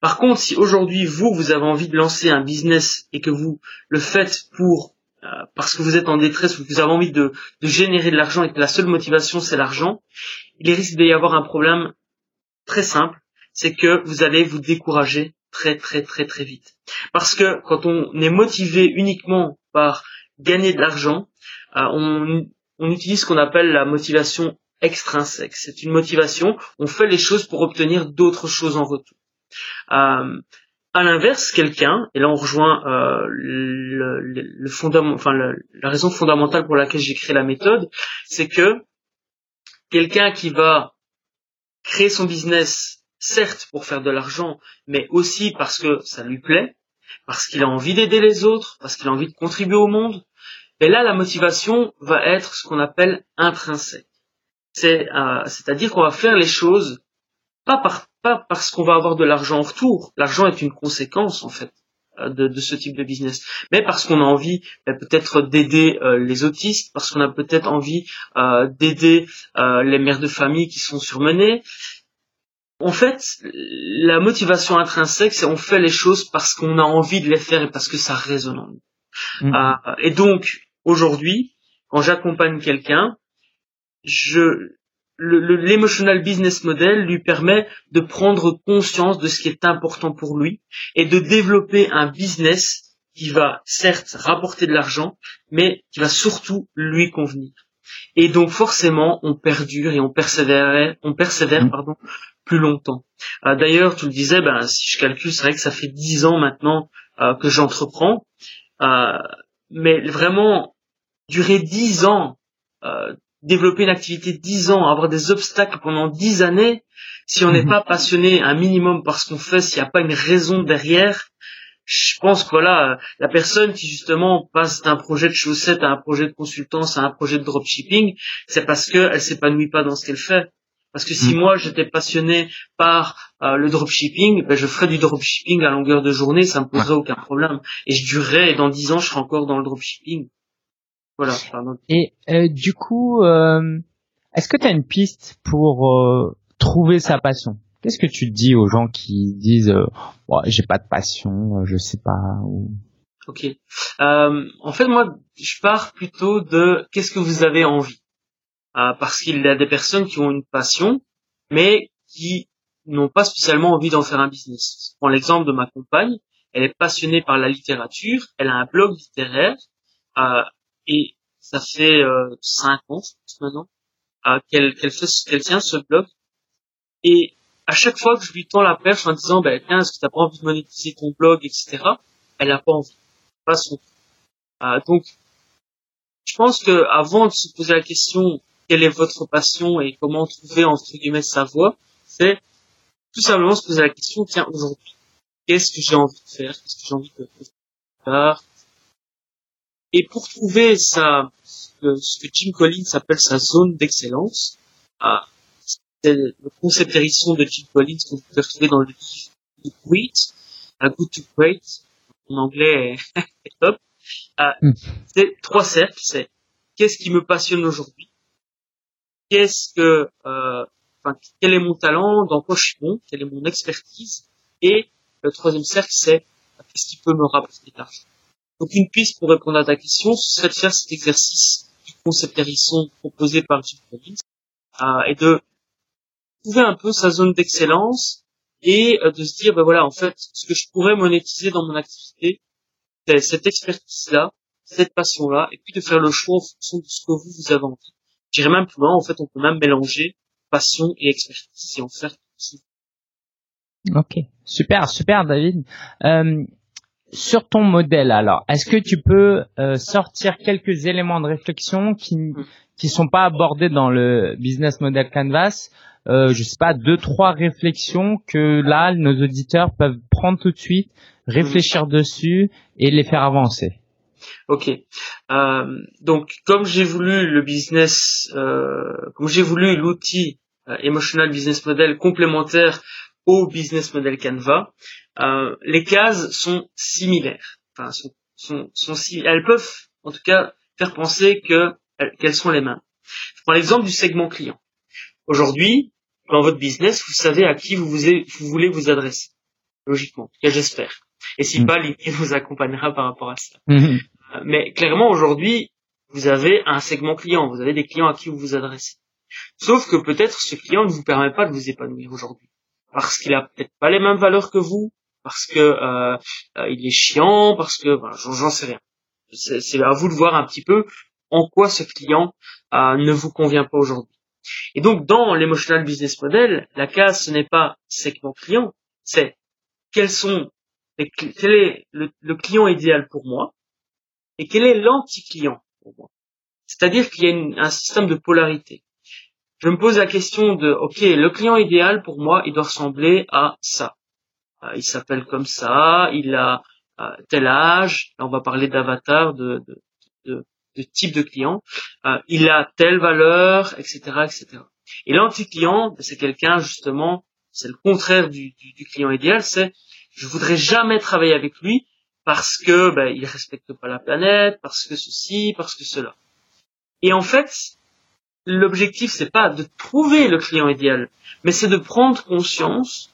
Par contre, si aujourd'hui vous vous avez envie de lancer un business et que vous le faites pour parce que vous êtes en détresse ou que vous avez envie de, de générer de l'argent et que la seule motivation c'est l'argent, il risque d'y avoir un problème très simple, c'est que vous allez vous décourager très très très très vite. Parce que quand on est motivé uniquement par gagner de l'argent, euh, on, on utilise ce qu'on appelle la motivation extrinsèque. C'est une motivation, on fait les choses pour obtenir d'autres choses en retour. Euh, à l'inverse, quelqu'un, et là on rejoint euh, le, le, enfin la raison fondamentale pour laquelle j'ai créé la méthode, c'est que quelqu'un qui va créer son business, certes pour faire de l'argent, mais aussi parce que ça lui plaît, parce qu'il a envie d'aider les autres, parce qu'il a envie de contribuer au monde, et là la motivation va être ce qu'on appelle intrinsèque. Euh, c'est-à-dire qu'on va faire les choses pas par pas parce qu'on va avoir de l'argent en retour. L'argent est une conséquence en fait euh, de, ce type de business, mais parce qu'on a envie ben, peut-être d'aider euh, les autistes, parce qu'on a peut-être envie euh, d'aider les mères de famille qui sont surmenées. En fait, la motivation intrinsèque, c'est on fait les choses parce qu'on a envie de les faire et parce que ça résonne en nous. Mmh. et donc, aujourd'hui, quand j'accompagne quelqu'un, je, l'emotional business model lui permet de prendre conscience de ce qui est important pour lui et de développer un business qui va certes rapporter de l'argent, mais qui va surtout lui convenir. Et donc forcément, on perdure et on persévère, on persévère mmh. pardon, plus longtemps. Euh, d'ailleurs, tu le disais, ben, si je calcule, c'est vrai que ça fait dix ans maintenant que j'entreprends. mais vraiment durer dix ans, développer une activité dix ans, avoir des obstacles pendant dix années, si on n'est mhm. pas passionné un minimum par ce qu'on fait, s'il n'y a pas une raison derrière, je pense que voilà, la personne qui justement passe d'un projet de chaussette à un projet de consultance à un projet de dropshipping, c'est parce qu'elle s'épanouit pas dans ce qu'elle fait. Parce que si mm. moi j'étais passionné par euh, le dropshipping, ben je ferais du dropshipping à longueur de journée, ça me poserait aucun problème. Et je durerais, et dans dix ans, je serais encore dans le dropshipping. Voilà. Et euh, du coup, euh, est-ce que tu as une piste pour trouver sa passion? Qu'est-ce que tu dis aux gens qui disent j'ai pas de passion, je sais pas ou... Ok. en fait, moi, je pars plutôt de qu'est-ce que vous avez envie. Euh, parce qu'il y a des personnes qui ont une passion, mais qui n'ont pas spécialement envie d'en faire un business. Je prends l'exemple de ma compagne, elle est passionnée par la littérature, elle a un blog littéraire, euh, et ça fait euh, cinq ans maintenant euh, qu'elle qu'elle fait qu'elle tient ce blog. Et à chaque fois que je lui tends la perche en disant, ben tiens, est-ce que t'as pas envie de monétiser ton blog, etc. Elle a pas envie, pas son. Euh, donc, je pense que avant de se poser la question quelle est votre passion et comment trouver entre guillemets sa voie, c'est tout simplement se poser la question, tiens, aujourd'hui, qu'est-ce que j'ai envie de faire, qu'est-ce que j'ai envie de faire. Et pour trouver sa, ce que Jim Collins appelle sa zone d'excellence, ah, c'est le concept hérisson de Jim Collins qu'on peut retrouver dans le livre To Great, A Good to Great, en anglais est top. Ah, hmm. C'est trois cercles, c'est qu'est-ce qui me passionne aujourd'hui, qu'est-ce que, euh, enfin, quel est mon talent, dans quoi je suis bon, quelle est mon expertise, et le troisième cercle, c'est qu'est-ce qui peut me rapporter de l'argent. Donc une piste pour répondre à ta question, ce serait de faire cet exercice du concept hérisson proposé par Jim Collins, euh, et de trouver un peu sa zone d'excellence et euh, de se dire, ben voilà, en fait, ce que je pourrais monétiser dans mon activité, c'est cette expertise-là, cette passion-là, et puis de faire le choix en fonction de ce que vous, vous avez envie. J'irais même plus loin, en fait, on peut même mélanger passion et expertise et en faire Ok, super, super David. Euh, sur ton modèle alors, est-ce que tu peux euh, sortir quelques éléments de réflexion qui qui sont pas abordés dans le business model Canvas? Euh, Je sais pas, deux trois réflexions que là nos auditeurs peuvent prendre tout de suite, réfléchir dessus et les faire avancer. Ok. Euh, donc, comme j'ai voulu le business, euh, comme j'ai voulu l'outil euh, Emotional Business Model complémentaire au business model Canva, euh, les cases sont similaires. Enfin, sont, sont, sont elles peuvent, en tout cas, faire penser que qu'elles sont les mêmes. Je prends l'exemple du segment client. Aujourd'hui, dans votre business, vous savez à qui vous, vous, voulez vous adresser. Logiquement. Et j'espère. Et si mm. pas, LinkedIn vous accompagnera par rapport à ça. Mm-hmm. Euh, mais clairement, aujourd'hui, vous avez un segment client, vous avez des clients à qui vous vous adressez. Sauf que peut-être ce client ne vous permet pas de vous épanouir aujourd'hui. Parce qu'il a peut-être pas les mêmes valeurs que vous, parce que euh, euh il est chiant, parce que voilà, j'en sais rien. C'est à vous de voir un petit peu en quoi ce client euh, ne vous convient pas aujourd'hui. Et donc dans l'emotional business model, la case ce n'est pas segment client, c'est quels sont quel est le, client idéal pour moi et quel est l'anti-client pour moi. C'est-à-dire qu'il y a un système de polarité. Je me pose la question de, ok, le client idéal pour moi, il doit ressembler à ça. Euh, il s'appelle comme ça, il a euh, tel âge, on va parler d'avatar, de, de, de, type de client, euh, il a telle valeur, etc., etc. Et l'anti-client, c'est quelqu'un justement, c'est le contraire du, du, du client idéal, c'est je voudrais jamais travailler avec lui parce que ben, il respecte pas la planète, parce que ceci, parce que cela. Et en fait, l'objectif c'est pas de trouver le client idéal, mais c'est de prendre conscience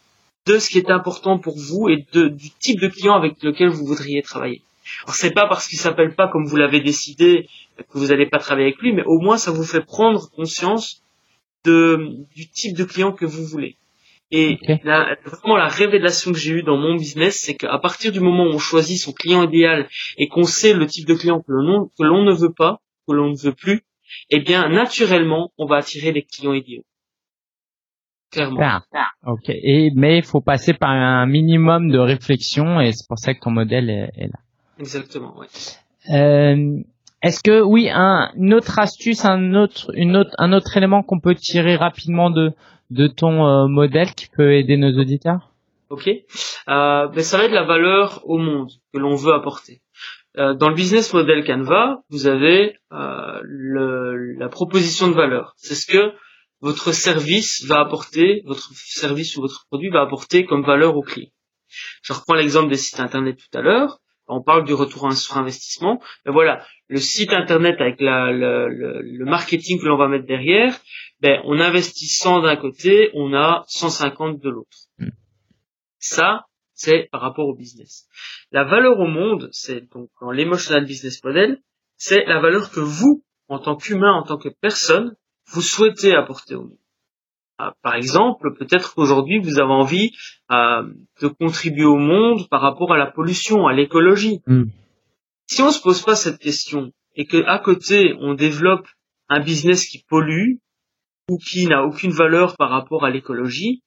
de ce qui est important pour vous et de, du type de client avec lequel vous voudriez travailler. Alors c'est pas parce qu'il s'appelle pas comme vous l'avez décidé que vous n'allez pas travailler avec lui, mais au moins ça vous fait prendre conscience de, du type de client que vous voulez. Et la, vraiment la révélation que j'ai eue dans mon business, c'est qu'à partir du moment où on choisit son client idéal et qu'on sait le type de client que l'on que l'on ne veut pas, que l'on ne veut plus, eh bien naturellement, on va attirer les clients idéaux. Clairement. Ok. Et mais il faut passer par un minimum de réflexion et c'est pour ça que ton modèle est, là. Exactement. Oui. Euh, est-ce que oui, un, une autre astuce, un autre, une autre, un autre élément qu'on peut tirer rapidement de de ton euh, modèle qui peut aider nos auditeurs? Ok. Euh, ben ça va être la valeur au monde que l'on veut apporter. Euh, dans le business model Canva, vous avez le, la proposition de valeur. C'est ce que votre service va apporter, votre service ou votre produit va apporter comme valeur au client. Je reprends l'exemple des sites internet tout à l'heure. On parle du retour sur investissement. Mais voilà, le site internet avec la, le, le, marketing que l'on va mettre derrière, ben, en investissant d'un côté, on a 150 de l'autre. Hmm. Ça, c'est par rapport au business. La valeur au monde, c'est donc dans l'emotional business model, c'est la valeur que vous, en tant qu'humain, en tant que personne, vous souhaitez apporter au monde. Ah, par exemple, peut-être qu'aujourd'hui vous avez envie euh, de contribuer au monde par rapport à la pollution, à l'écologie. Hmm. Si on se pose pas cette question et que à côté on développe un business qui pollue ou qui n'a aucune valeur par rapport à l'écologie,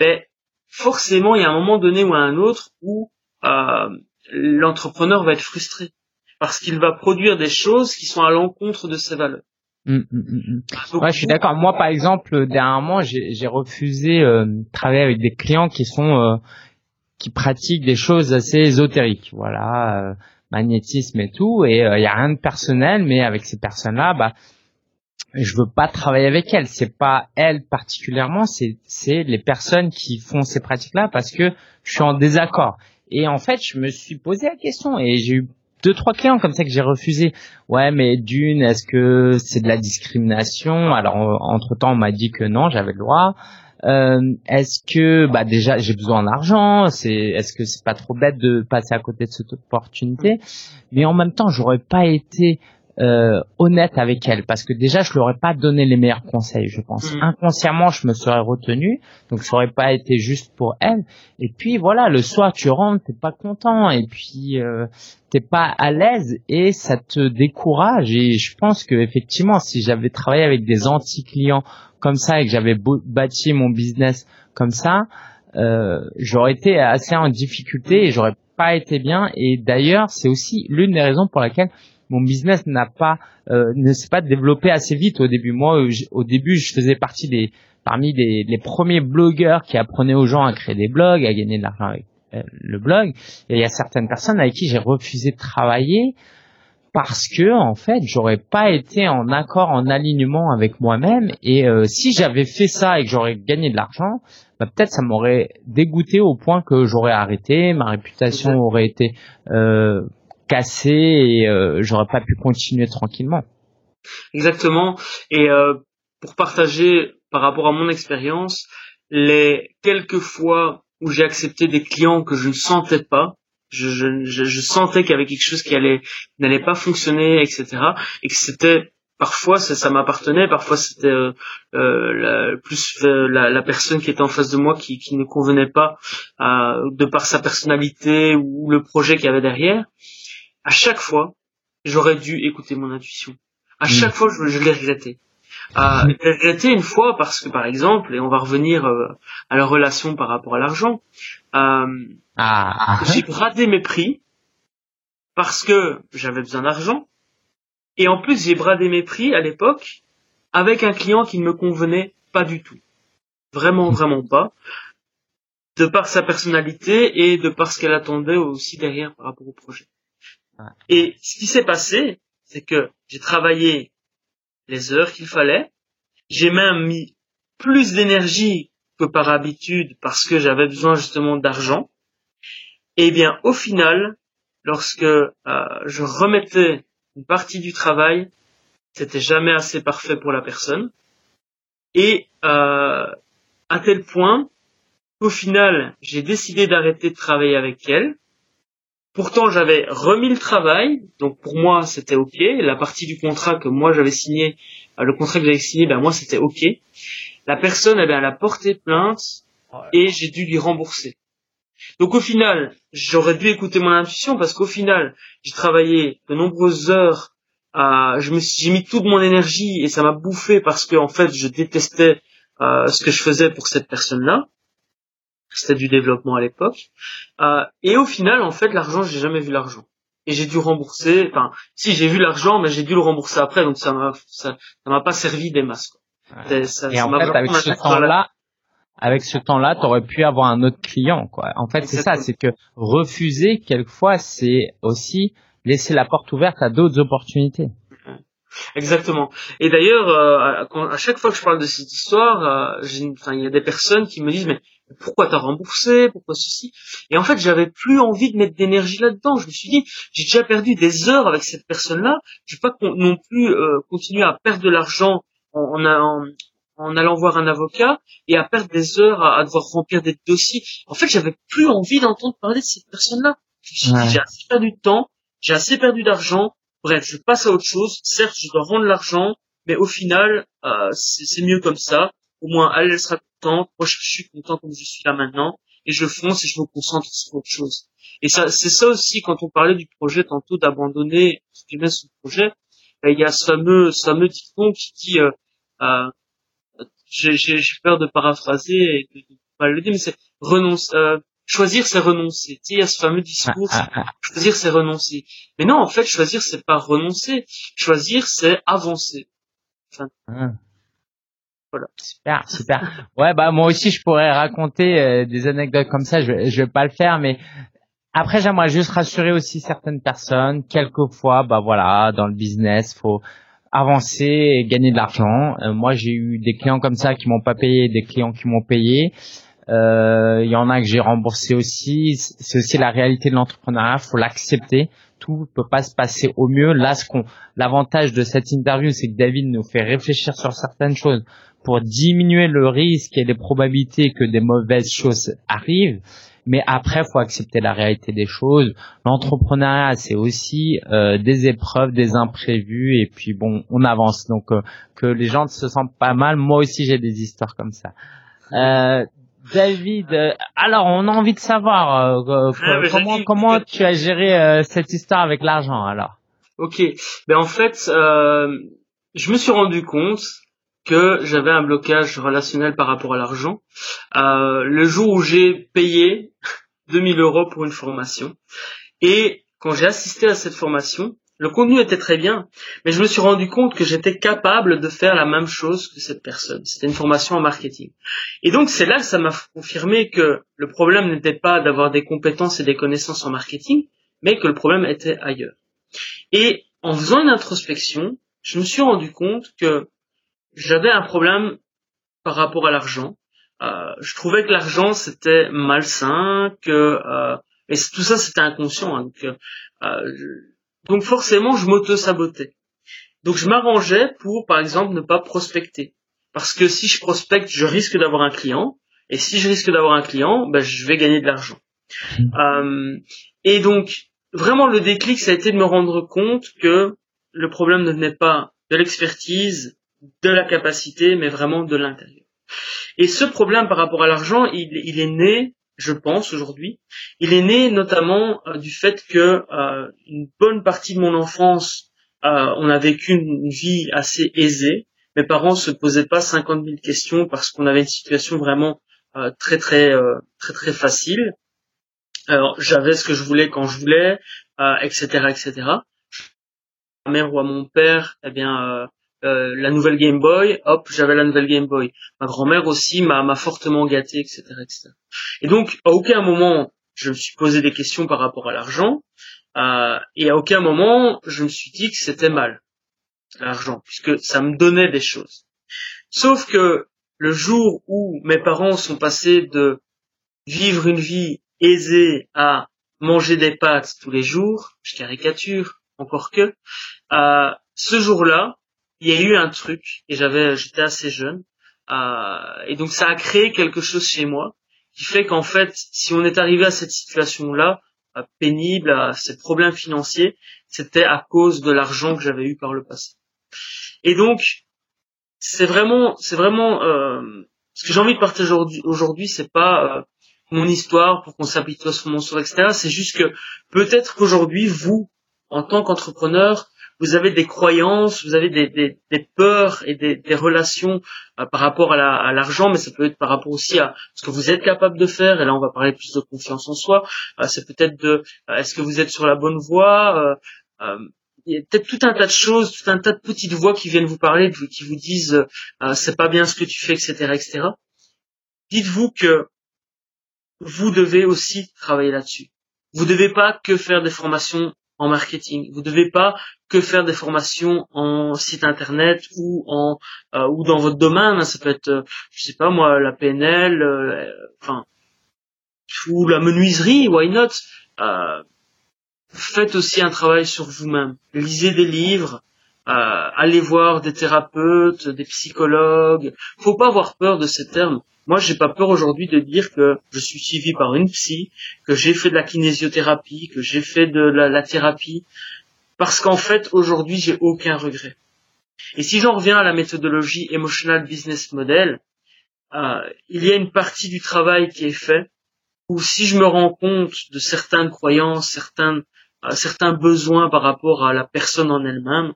ben forcément il y a un moment donné ou un autre où euh, l'entrepreneur va être frustré parce qu'il va produire des choses qui sont à l'encontre de ses valeurs. Hum, hum, ouais, je suis d'accord. Moi, par exemple, dernièrement, j'ai refusé euh, de travailler avec des clients qui sont euh, qui pratiquent des choses assez ésotériques. Voilà, euh, magnétisme et tout. Et il y a rien de personnel, mais avec ces personnes-là, bah, je veux pas travailler avec elles. C'est pas elles particulièrement, c'est c'est les personnes qui font ces pratiques-là parce que je suis en désaccord. Et en fait, je me suis posé la question et j'ai eu deux trois clients comme ça que j'ai refusé. Ouais, mais d'une, est-ce que c'est de la discrimination? Alors entre temps, on m'a dit que non, j'avais le droit. Euh, est-ce que bah déjà j'ai besoin d'argent? C'est est-ce que c'est pas trop bête de passer à côté de cette opportunité? Mais en même temps, j'aurais pas été euh, honnête avec elle parce que déjà je leur ai pas donné les meilleurs conseils je pense. Mm. inconsciemment je me serais retenu donc ça aurait pas été juste pour elle. Et puis voilà le soir tu rentres t'es pas content et puis euh, t'es pas à l'aise et ça te décourage. Et je pense que effectivement si j'avais travaillé avec des anti clients comme ça et que j'avais bâti mon business comme ça euh, j'aurais été assez en difficulté et j'aurais pas été bien. Et d'ailleurs c'est aussi l'une des raisons pour laquelle mon business n'a pas euh, ne s'est pas développé assez vite au début. Moi, euh, au début, je faisais partie des parmi des, les premiers blogueurs qui apprenaient aux gens à créer des blogs, à gagner de l'argent avec euh, le blog. Et il y a certaines personnes avec qui j'ai refusé de travailler parce que en fait, j'aurais pas été en accord, en alignement avec moi-même. Et si j'avais fait ça et que j'aurais gagné de l'argent, bah, peut-être ça m'aurait dégoûté au point que j'aurais arrêté, ma réputation aurait été euh, cassé et euh, j'aurais pas pu continuer tranquillement. Exactement. Et euh, pour partager par rapport à mon expérience, les quelques fois où j'ai accepté des clients que je ne sentais pas, je, je, je, sentais qu'il y avait quelque chose qui allait n'allait pas fonctionner, etc. Et que c'était parfois ça, ça m'appartenait, parfois c'était euh, euh plus la, la, personne qui était en face de moi qui, qui ne convenait pas de par sa personnalité ou le projet qu'il y avait derrière à chaque fois, j'aurais dû écouter mon intuition. À hmm. chaque fois, je, l'ai regretté. Euh, je l'ai regretté une fois parce que, par exemple, et on va revenir euh, à la relation par rapport à l'argent, euh, ah. j'ai bradé mes prix parce que j'avais besoin d'argent. Et en plus, j'ai bradé mes prix à l'époque avec un client qui ne me convenait pas du tout. Vraiment, hmm. vraiment pas. De par sa personnalité et de par ce qu'elle attendait aussi derrière par rapport au projet. Et ce qui s'est passé, c'est que j'ai travaillé les heures qu'il fallait. J'ai même mis plus d'énergie que par habitude parce que j'avais besoin justement d'argent. Et bien, au final, lorsque euh, je remettais une partie du travail, c'était jamais assez parfait pour la personne. Et euh, à tel point qu'au final, j'ai décidé d'arrêter de travailler avec elle Pourtant, j'avais remis le travail, donc pour moi, c'était OK. La partie du contrat que moi j'avais signé, euh, le contrat que j'avais signé, ben moi c'était OK. La personne, eh ben, elle a porté plainte et j'ai dû lui rembourser. Donc au final, j'aurais dû écouter mon intuition parce qu'au final, j'ai travaillé de nombreuses heures. Euh, je me j'ai mis toute mon énergie et ça m'a bouffé parce que en fait, je détestais euh, ce que je faisais pour cette personne-là. C'était du développement à l'époque. Euh, et au final, en fait, l'argent, j'ai jamais vu l'argent. Et j'ai dû rembourser. Enfin, si j'ai vu l'argent, mais j'ai dû le rembourser après, donc ça m'a ça, m'a pas servi des masses. Quoi. Ça, et en fait, avec ce temps-là, avec ce temps-là, tu aurais pu avoir un autre client, quoi. En fait, c'est ça, c'est que refuser quelquefois, c'est aussi laisser la porte ouverte à d'autres opportunités. Exactement. Et d'ailleurs, euh, à chaque fois que je parle de cette histoire, euh, il y a des personnes qui me disent mais pourquoi t'as remboursé, pourquoi ceci Et en fait, j'avais plus envie de mettre d'énergie là-dedans. Je me suis dit, j'ai déjà perdu des heures avec cette personne-là. Je vais pas non plus euh, continuer à perdre de l'argent en, en, en, allant voir un avocat et à perdre des heures à, devoir remplir des dossiers. En fait, j'avais plus envie d'entendre parler de cette personne-là. Je me suis dit, j'ai assez perdu de temps, j'ai assez perdu d'argent. Bref, je passe à autre chose. Certes, je dois rendre l'argent, mais au final, euh, c'est mieux comme ça. Au moins, elle, elle sera contente. Moi, je suis content comme je suis là maintenant. Et je fonce et je me concentre sur autre chose. Et ça, c'est ça aussi quand on parlait du projet tantôt d'abandonner ce projet. Ben, il y a ce fameux, ce fameux dicton qui dit, euh, euh, j'ai peur de paraphraser et de, de mal le dire, mais c'est renonce, euh, choisir c'est renoncer. Tu sais, il y a ce fameux discours, ah, ah, ah. choisir c'est renoncer. Mais non, en fait, choisir c'est pas renoncer. Choisir c'est avancer. Enfin, Super, super. Ouais, bah moi aussi je pourrais raconter euh, des anecdotes comme ça. Je, je vais pas le faire, mais après j'aimerais juste rassurer aussi certaines personnes. Quelquefois, bah voilà, dans le business, faut avancer et gagner de l'argent. Euh, moi, j'ai eu des clients comme ça qui m'ont pas payé, des clients qui m'ont payé. Il euh, y en a que j'ai remboursé aussi. C'est aussi la réalité de l'entrepreneuriat. Faut l'accepter. Tout peut pas se passer au mieux. Là, ce qu'on, l'avantage de cette interview, c'est que David nous fait réfléchir sur certaines choses pour diminuer le risque et les probabilités que des mauvaises choses arrivent. Mais après, faut accepter la réalité des choses. L'entrepreneuriat, c'est aussi euh, des épreuves, des imprévus, et puis bon, on avance. Donc euh, que les gens se sentent pas mal. Moi aussi, j'ai des histoires comme ça. Euh, David, euh, alors on a envie de savoir euh, ah, comment comment tu as géré euh, cette histoire avec l'argent alors? Ok, ben en fait, je me suis rendu compte que j'avais un blocage relationnel par rapport à l'argent. le jour où j'ai payé 2000 euros pour une formation et quand j'ai assisté à cette formation, le contenu était très bien, mais je me suis rendu compte que j'étais capable de faire la même chose que cette personne. C'était une formation en marketing. Et donc c'est là que ça m'a confirmé que le problème n'était pas d'avoir des compétences et des connaissances en marketing, mais que le problème était ailleurs. Et en faisant une introspection, je me suis rendu compte que j'avais un problème par rapport à l'argent. Euh, je trouvais que l'argent c'était malsain, que euh, et tout ça c'était inconscient. Hein, donc, euh, donc forcément, je m'auto-sabotais. Donc je m'arrangeais pour, par exemple, ne pas prospecter. Parce que si je prospecte, je risque d'avoir un client. Et si je risque d'avoir un client, ben, je vais gagner de l'argent. Mmh. Euh, et donc, vraiment, le déclic, ça a été de me rendre compte que le problème ne venait pas de l'expertise, de la capacité, mais vraiment de l'intérieur. Et ce problème par rapport à l'argent, il, il est né je pense aujourd'hui. Il est né notamment euh, du fait que euh, une bonne partie de mon enfance, euh, on a vécu une vie assez aisée. Mes parents se posaient pas 50 000 questions parce qu'on avait une situation vraiment très très très très facile. Alors j'avais ce que je voulais quand je voulais, etc. etc. Ma mère ou à mon père, eh bien euh, la nouvelle Game Boy, hop, j'avais la nouvelle Game Boy. Ma grand-mère aussi m'a fortement gâté, etc., etc. Et donc, à aucun moment, je me suis posé des questions par rapport à l'argent, euh, et à aucun moment, je me suis dit que c'était mal, l'argent, puisque ça me donnait des choses. Sauf que le jour où mes parents sont passés de vivre une vie aisée à manger des pâtes tous les jours, je caricature, encore que, euh, ce jour-là, il y a eu un truc et j'avais j'étais assez jeune euh, et donc ça a créé quelque chose chez moi qui fait qu'en fait si on est arrivé à cette situation là pénible à ces problèmes financiers c'était à cause de l'argent que j'avais eu par le passé. Et donc c'est vraiment c'est vraiment euh, ce que j'ai envie de partager aujourd'hui aujourd'hui c'est pas euh, mon histoire pour qu'on s'habitue à ce moment sur etc c'est juste que peut-être qu'aujourd'hui vous en tant qu'entrepreneur, vous avez des croyances, vous avez des, des, des peurs et des, des relations euh, par rapport à l'argent, mais ça peut être par rapport aussi à ce que vous êtes capable de faire. Et là, on va parler plus de confiance en soi. Euh, c'est peut-être de euh, est-ce que vous êtes sur la bonne voie. il y a peut-être tout un tas de choses, tout un tas de petites voix qui viennent vous parler, qui vous disent c'est pas bien ce que tu fais, etc., etc. Dites-vous que vous devez aussi travailler là-dessus. Vous devez pas que faire des formations en marketing. Vous devez pas que faire des formations en site internet ou en euh, ou dans votre domaine. Hein. Ça peut être, euh, je sais pas moi, la PNL, euh, enfin ou la menuiserie. Why not? Faites aussi un travail sur vous-même. Lisez des livres. Allez voir des thérapeutes, des psychologues. Faut pas avoir peur de ces termes. Moi, j'ai pas peur aujourd'hui de dire que je suis suivi par une psy, que j'ai fait de la kinésiothérapie, que j'ai fait de la, thérapie, parce qu'en fait, aujourd'hui, j'ai aucun regret. Et si j'en reviens à la méthodologie Emotional Business Model, euh, il y a une partie du travail qui est fait, où si je me rends compte de certaines croyances, certains, euh, certains besoins par rapport à la personne en elle-même,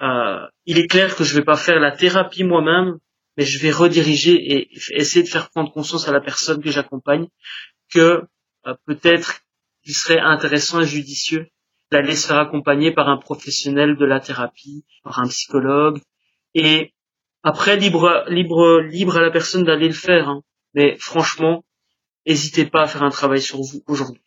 euh, il est clair que je vais pas faire la thérapie moi-même, mais je vais rediriger et essayer de faire prendre conscience à la personne que j'accompagne que euh, peut-être il serait intéressant et judicieux d'aller se faire accompagner par un professionnel de la thérapie, par un psychologue, et après libre libre libre à la personne d'aller le faire. Hein. Mais franchement, n'hésitez pas à faire un travail sur vous aujourd'hui.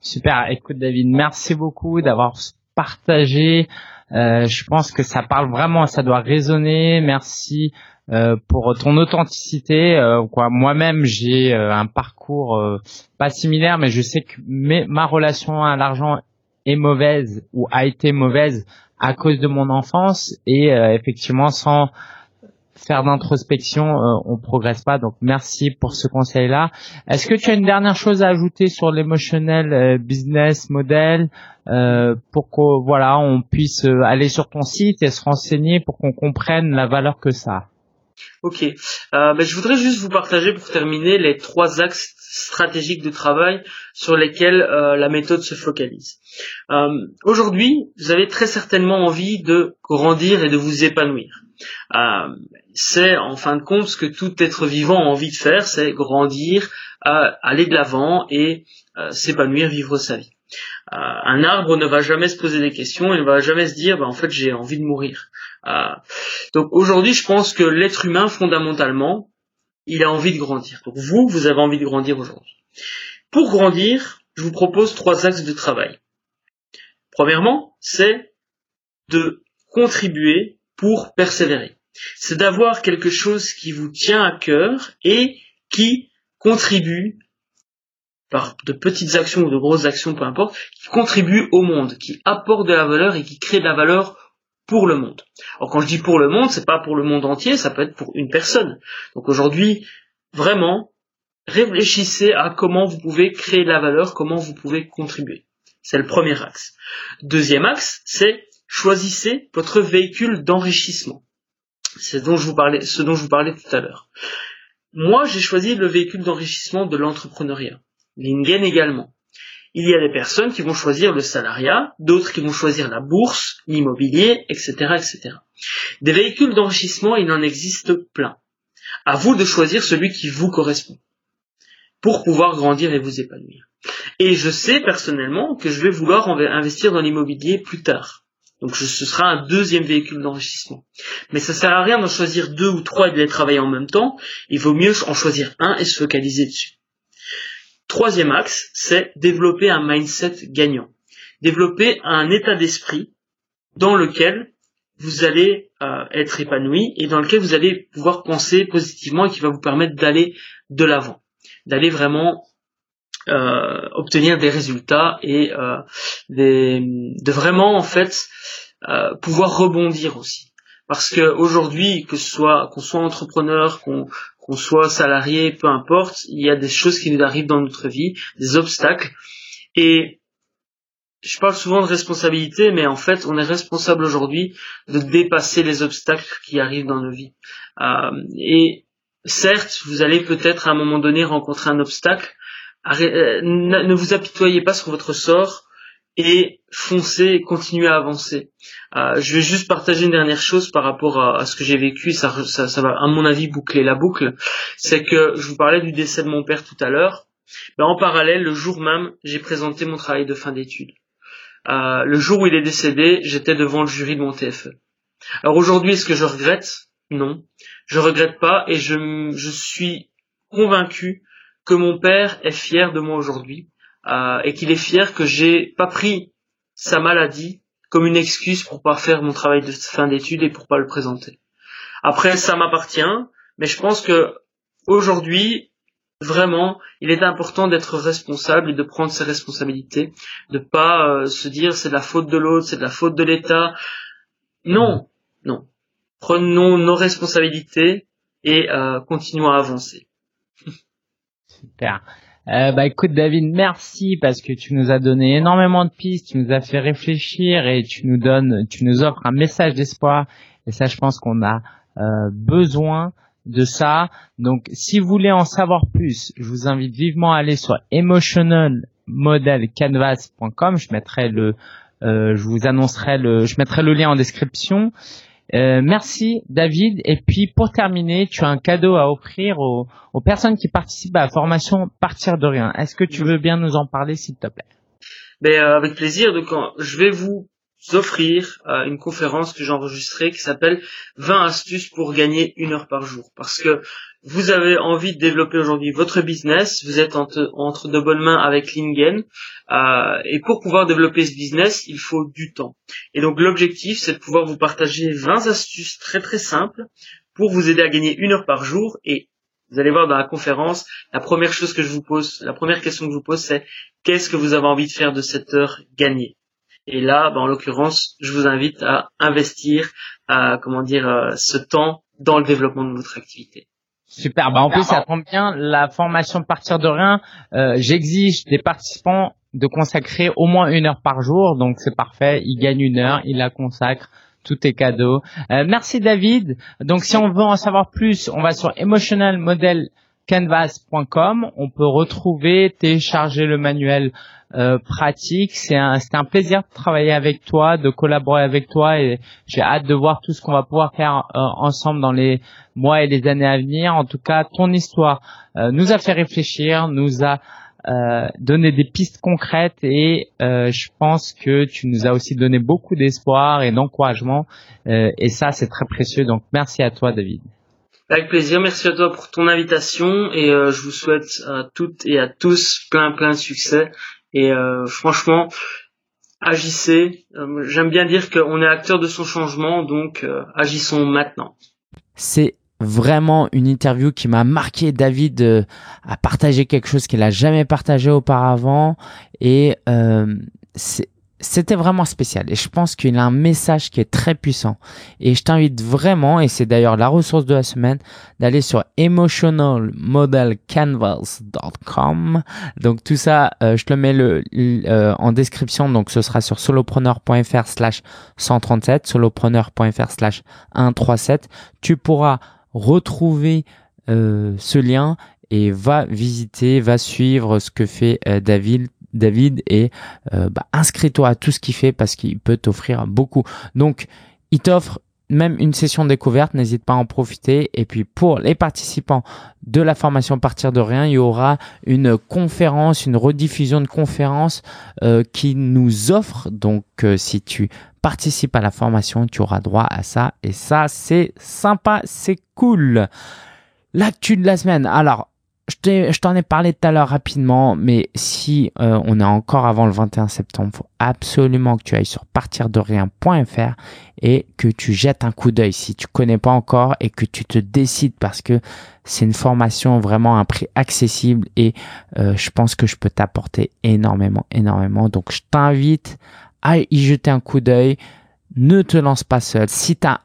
Super. Écoute David, merci beaucoup d'avoir partagé. Euh, je pense que ça parle vraiment, ça doit résonner. Merci euh, pour ton authenticité. Euh, quoi, moi-même, j'ai euh, un parcours pas similaire, mais je sais que ma relation à l'argent est mauvaise ou a été mauvaise à cause de mon enfance et effectivement sans faire d'introspection, on progresse pas. Donc merci pour ce conseil-là. Est-ce que tu as une dernière chose à ajouter sur l'émotionnel business model pour que voilà on puisse aller sur ton site et se renseigner pour qu'on comprenne la valeur que ça a? Ok. Euh, ben, je voudrais juste vous partager pour terminer les trois axes stratégiques de travail sur lesquels euh, la méthode se focalise. Euh, Aujourd'hui, vous avez très certainement envie de grandir et de vous épanouir. Euh, c'est en fin de compte ce que tout être vivant a envie de faire, c'est grandir, euh, aller de l'avant et s'épanouir, vivre sa vie. un arbre ne va jamais se poser des questions, il ne va jamais se dire, ben, en fait, j'ai envie de mourir. Euh, donc aujourd'hui, je pense que l'être humain, fondamentalement, il a envie de grandir. Donc vous, vous avez envie de grandir aujourd'hui. Pour grandir, je vous propose trois axes de travail. Premièrement, c'est de contribuer pour persévérer. C'est d'avoir quelque chose qui vous tient à cœur et qui contribue par de petites actions ou de grosses actions, peu importe, qui contribue au monde, qui apporte de la valeur et qui crée de la valeur pour le monde. Alors quand je dis pour le monde, c'est pas pour le monde entier, ça peut être pour une personne. Donc aujourd'hui, vraiment, réfléchissez à comment vous pouvez créer de la valeur, comment vous pouvez contribuer. C'est le premier axe. Deuxième axe, c'est choisissez votre véhicule d'enrichissement. C'est dont je vous parlais, ce dont je vous parlais tout à l'heure. Moi, j'ai choisi le véhicule d'enrichissement de l'entrepreneuriat. Lingen également il y a des personnes qui vont choisir le salariat, d'autres qui vont choisir la bourse, l'immobilier, etc., etc. Des véhicules d'enrichissement, il en existe plein. À vous de choisir celui qui vous correspond pour pouvoir grandir et vous épanouir. Et je sais personnellement que je vais vouloir investir dans l'immobilier plus tard. Donc ce sera un deuxième véhicule d'enrichissement. Mais ça sert à rien d'en choisir deux ou trois et de les travailler en même temps. Il vaut mieux en choisir un et se focaliser dessus. Troisième axe, c'est développer un mindset gagnant. Développer un état d'esprit dans lequel vous allez euh, être épanoui et dans lequel vous allez pouvoir penser positivement et qui va vous permettre d'aller de l'avant, d'aller vraiment euh, obtenir des résultats et euh, de vraiment en fait pouvoir rebondir aussi. Parce que aujourd'hui, que soit qu'on soit entrepreneur, qu'on qu'on soit salarié, peu importe, il y a des choses qui nous arrivent dans notre vie, des obstacles. Et je parle souvent de responsabilité, mais en fait, on est responsable aujourd'hui de dépasser les obstacles qui arrivent dans nos vies. Euh, et certes, vous allez peut-être à un moment donné rencontrer un obstacle. Euh, ne vous apitoyez pas sur votre sort. et foncer et continuer à avancer. Euh, je vais juste partager une dernière chose par rapport à, ce que j'ai vécu, ça, ça, va à mon avis boucler la boucle, c'est que je vous parlais du décès de mon père tout à l'heure, mais en parallèle, le jour même, j'ai présenté mon travail de fin d'études. Euh, le jour où il est décédé, j'étais devant le jury de mon TFE. Alors aujourd'hui, est-ce que je regrette? Non, je regrette pas et je suis convaincu que mon père est fier de moi aujourd'hui euh, et qu'il est fier que j'ai pas pris sa maladie comme une excuse pour pas faire mon travail de fin d'études et pour pas le présenter. Après, ça m'appartient, mais je pense que aujourd'hui, vraiment, il est important d'être responsable et de prendre ses responsabilités, de pas euh, se dire c'est de la faute de l'autre, c'est de la faute de l'État. Non, non. Prenons nos responsabilités et euh, continuons à avancer. Super. Euh, bah écoute David, merci parce que tu nous as donné énormément de pistes, tu nous as fait réfléchir et tu nous donnes, tu nous offres un message d'espoir. Et ça, je pense qu'on a euh, besoin de ça. Donc, si vous voulez en savoir plus, je vous invite vivement à aller sur emotionalmodelcanvas.com. Je mettrai le, euh, je vous annoncerai le, je mettrai le lien en description. Euh, merci David. Et puis pour terminer, tu as un cadeau à offrir aux, personnes qui participent à la formation Partir de rien. Est-ce que tu veux bien nous en parler s'il te plaît? Ben, euh, Avec plaisir. Donc, je vais vous offrir euh, une conférence que j'ai enregistrée qui s'appelle 20 astuces pour gagner une heure par jour. Parce que vous avez envie de développer aujourd'hui votre business, vous êtes entre, de bonnes mains avec Lingen, euh, et pour pouvoir développer ce business, il faut du temps. Et donc l'objectif, c'est de pouvoir vous partager 20 astuces très très simples pour vous aider à gagner une heure par jour. Et vous allez voir dans la conférence, la première chose que je vous pose, la première question que je vous pose, c'est qu'est-ce que vous avez envie de faire de cette heure gagnée? Et là, ben, en l'occurrence, je vous invite à investir, à, comment dire, euh, ce temps dans le développement de votre activité. Super. Bah en plus, ça tombe bien. La formation partir de rien, euh, j'exige des participants de consacrer au moins une heure par jour. Donc c'est parfait. Ils gagnent une heure, ils la consacrent. Tout est cadeau. Euh, merci David. Donc si on veut en savoir plus, on va sur emotionalmodelcanvas.com. On peut retrouver, télécharger le manuel euh, pratique. C'est un, un plaisir de travailler avec toi, de collaborer avec toi et j'ai hâte de voir tout ce qu'on va pouvoir faire euh, ensemble dans les mois et les années à venir. En tout cas, ton histoire euh, nous a fait réfléchir, nous a donné des pistes concrètes et je pense que tu nous as aussi donné beaucoup d'espoir et d'encouragement et ça c'est très précieux. Donc merci à toi David. Avec plaisir, merci à toi pour ton invitation et je vous souhaite à toutes et à tous plein plein de succès et euh, franchement, agissez. Euh, j'aime bien dire qu'on est acteur de son changement, donc euh, agissons maintenant. C'est vraiment une interview qui m'a marqué. David a partagé quelque chose qu'il a jamais partagé auparavant et c'est c'était vraiment spécial. Et je pense qu'il a un message qui est très puissant. Et je t'invite vraiment et c'est d'ailleurs la ressource de la semaine d'aller sur emotionalmodelcanvas.com donc tout ça euh, je te le mets le, euh, en description. Donc ce sera sur solopreneur.fr slash 137 solopreneur.fr slash 137 tu pourras retrouver euh, ce lien et va visiter, va suivre ce que fait David David et euh, bah, inscris-toi à tout ce qu'il fait parce qu'il peut t'offrir beaucoup. Donc, il t'offre même une session découverte, n'hésite pas à en profiter. Et puis pour les participants de la formation Partir de rien, il y aura une conférence, une rediffusion de conférence euh, qui nous offre. Donc euh, si tu participes à la formation, tu auras droit à ça. Et ça, c'est sympa, c'est cool. L'actu de la semaine. Alors, je t'en ai parlé tout à l'heure rapidement, mais si euh, on est encore avant le 21 septembre, faut absolument que tu ailles sur partirderien.fr et que tu jettes un coup d'œil si tu connais pas encore et que tu te décides parce que c'est une formation vraiment à un prix accessible et euh, je pense que je peux t'apporter énormément, énormément. Donc je t'invite à y jeter un coup d'œil. Ne te lance pas seul. Si t'as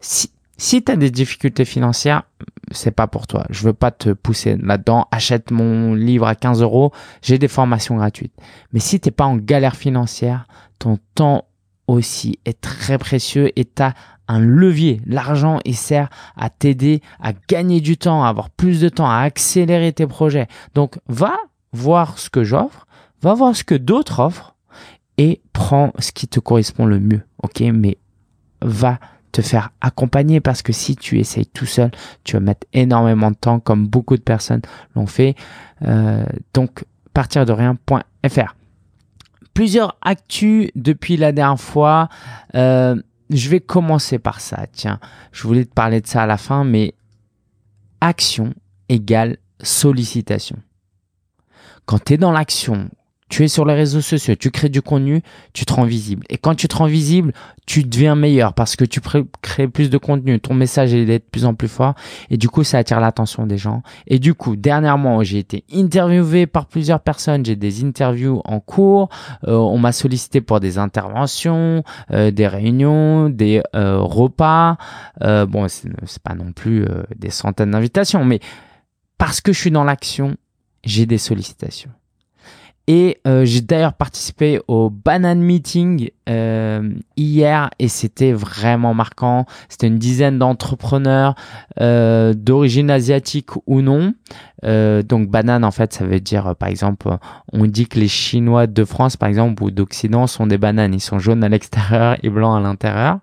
si, si tu as des difficultés financières, c'est pas pour toi. Je veux pas te pousser là-dedans. Achète mon livre à 15 euros. J'ai des formations gratuites. Mais si t'es pas en galère financière, ton temps aussi est très précieux et t'as un levier. L'argent, il sert à t'aider à gagner du temps, à avoir plus de temps, à accélérer tes projets. Donc, va voir ce que j'offre, va voir ce que d'autres offrent et prends ce qui te correspond le mieux, ok? Mais va te faire accompagner parce que si tu essayes tout seul, tu vas mettre énormément de temps comme beaucoup de personnes l'ont fait. Euh, donc, partir de rien.fr. Plusieurs actus depuis la dernière fois. Euh, je vais commencer par ça. Tiens, je voulais te parler de ça à la fin, mais action égale sollicitation. Quand tu es dans l'action, tu es sur les réseaux sociaux, tu crées du contenu, tu te rends visible. Et quand tu te rends visible, tu deviens meilleur parce que tu crées plus de contenu, ton message est de plus en plus fort et du coup ça attire l'attention des gens. Et du coup, dernièrement, j'ai été interviewé par plusieurs personnes, j'ai des interviews en cours, euh, on m'a sollicité pour des interventions, euh, des réunions, des euh, repas. bon, c'est pas non plus des centaines d'invitations, mais parce que je suis dans l'action, j'ai des sollicitations. Et euh, j'ai d'ailleurs participé au Banane Meeting euh, hier et c'était vraiment marquant. C'était une dizaine d'entrepreneurs euh, d'origine asiatique ou non. Euh, donc banane en fait ça veut dire euh, par exemple on dit que les Chinois de France par exemple ou d'Occident sont des bananes. Ils sont jaunes à l'extérieur et blancs à l'intérieur.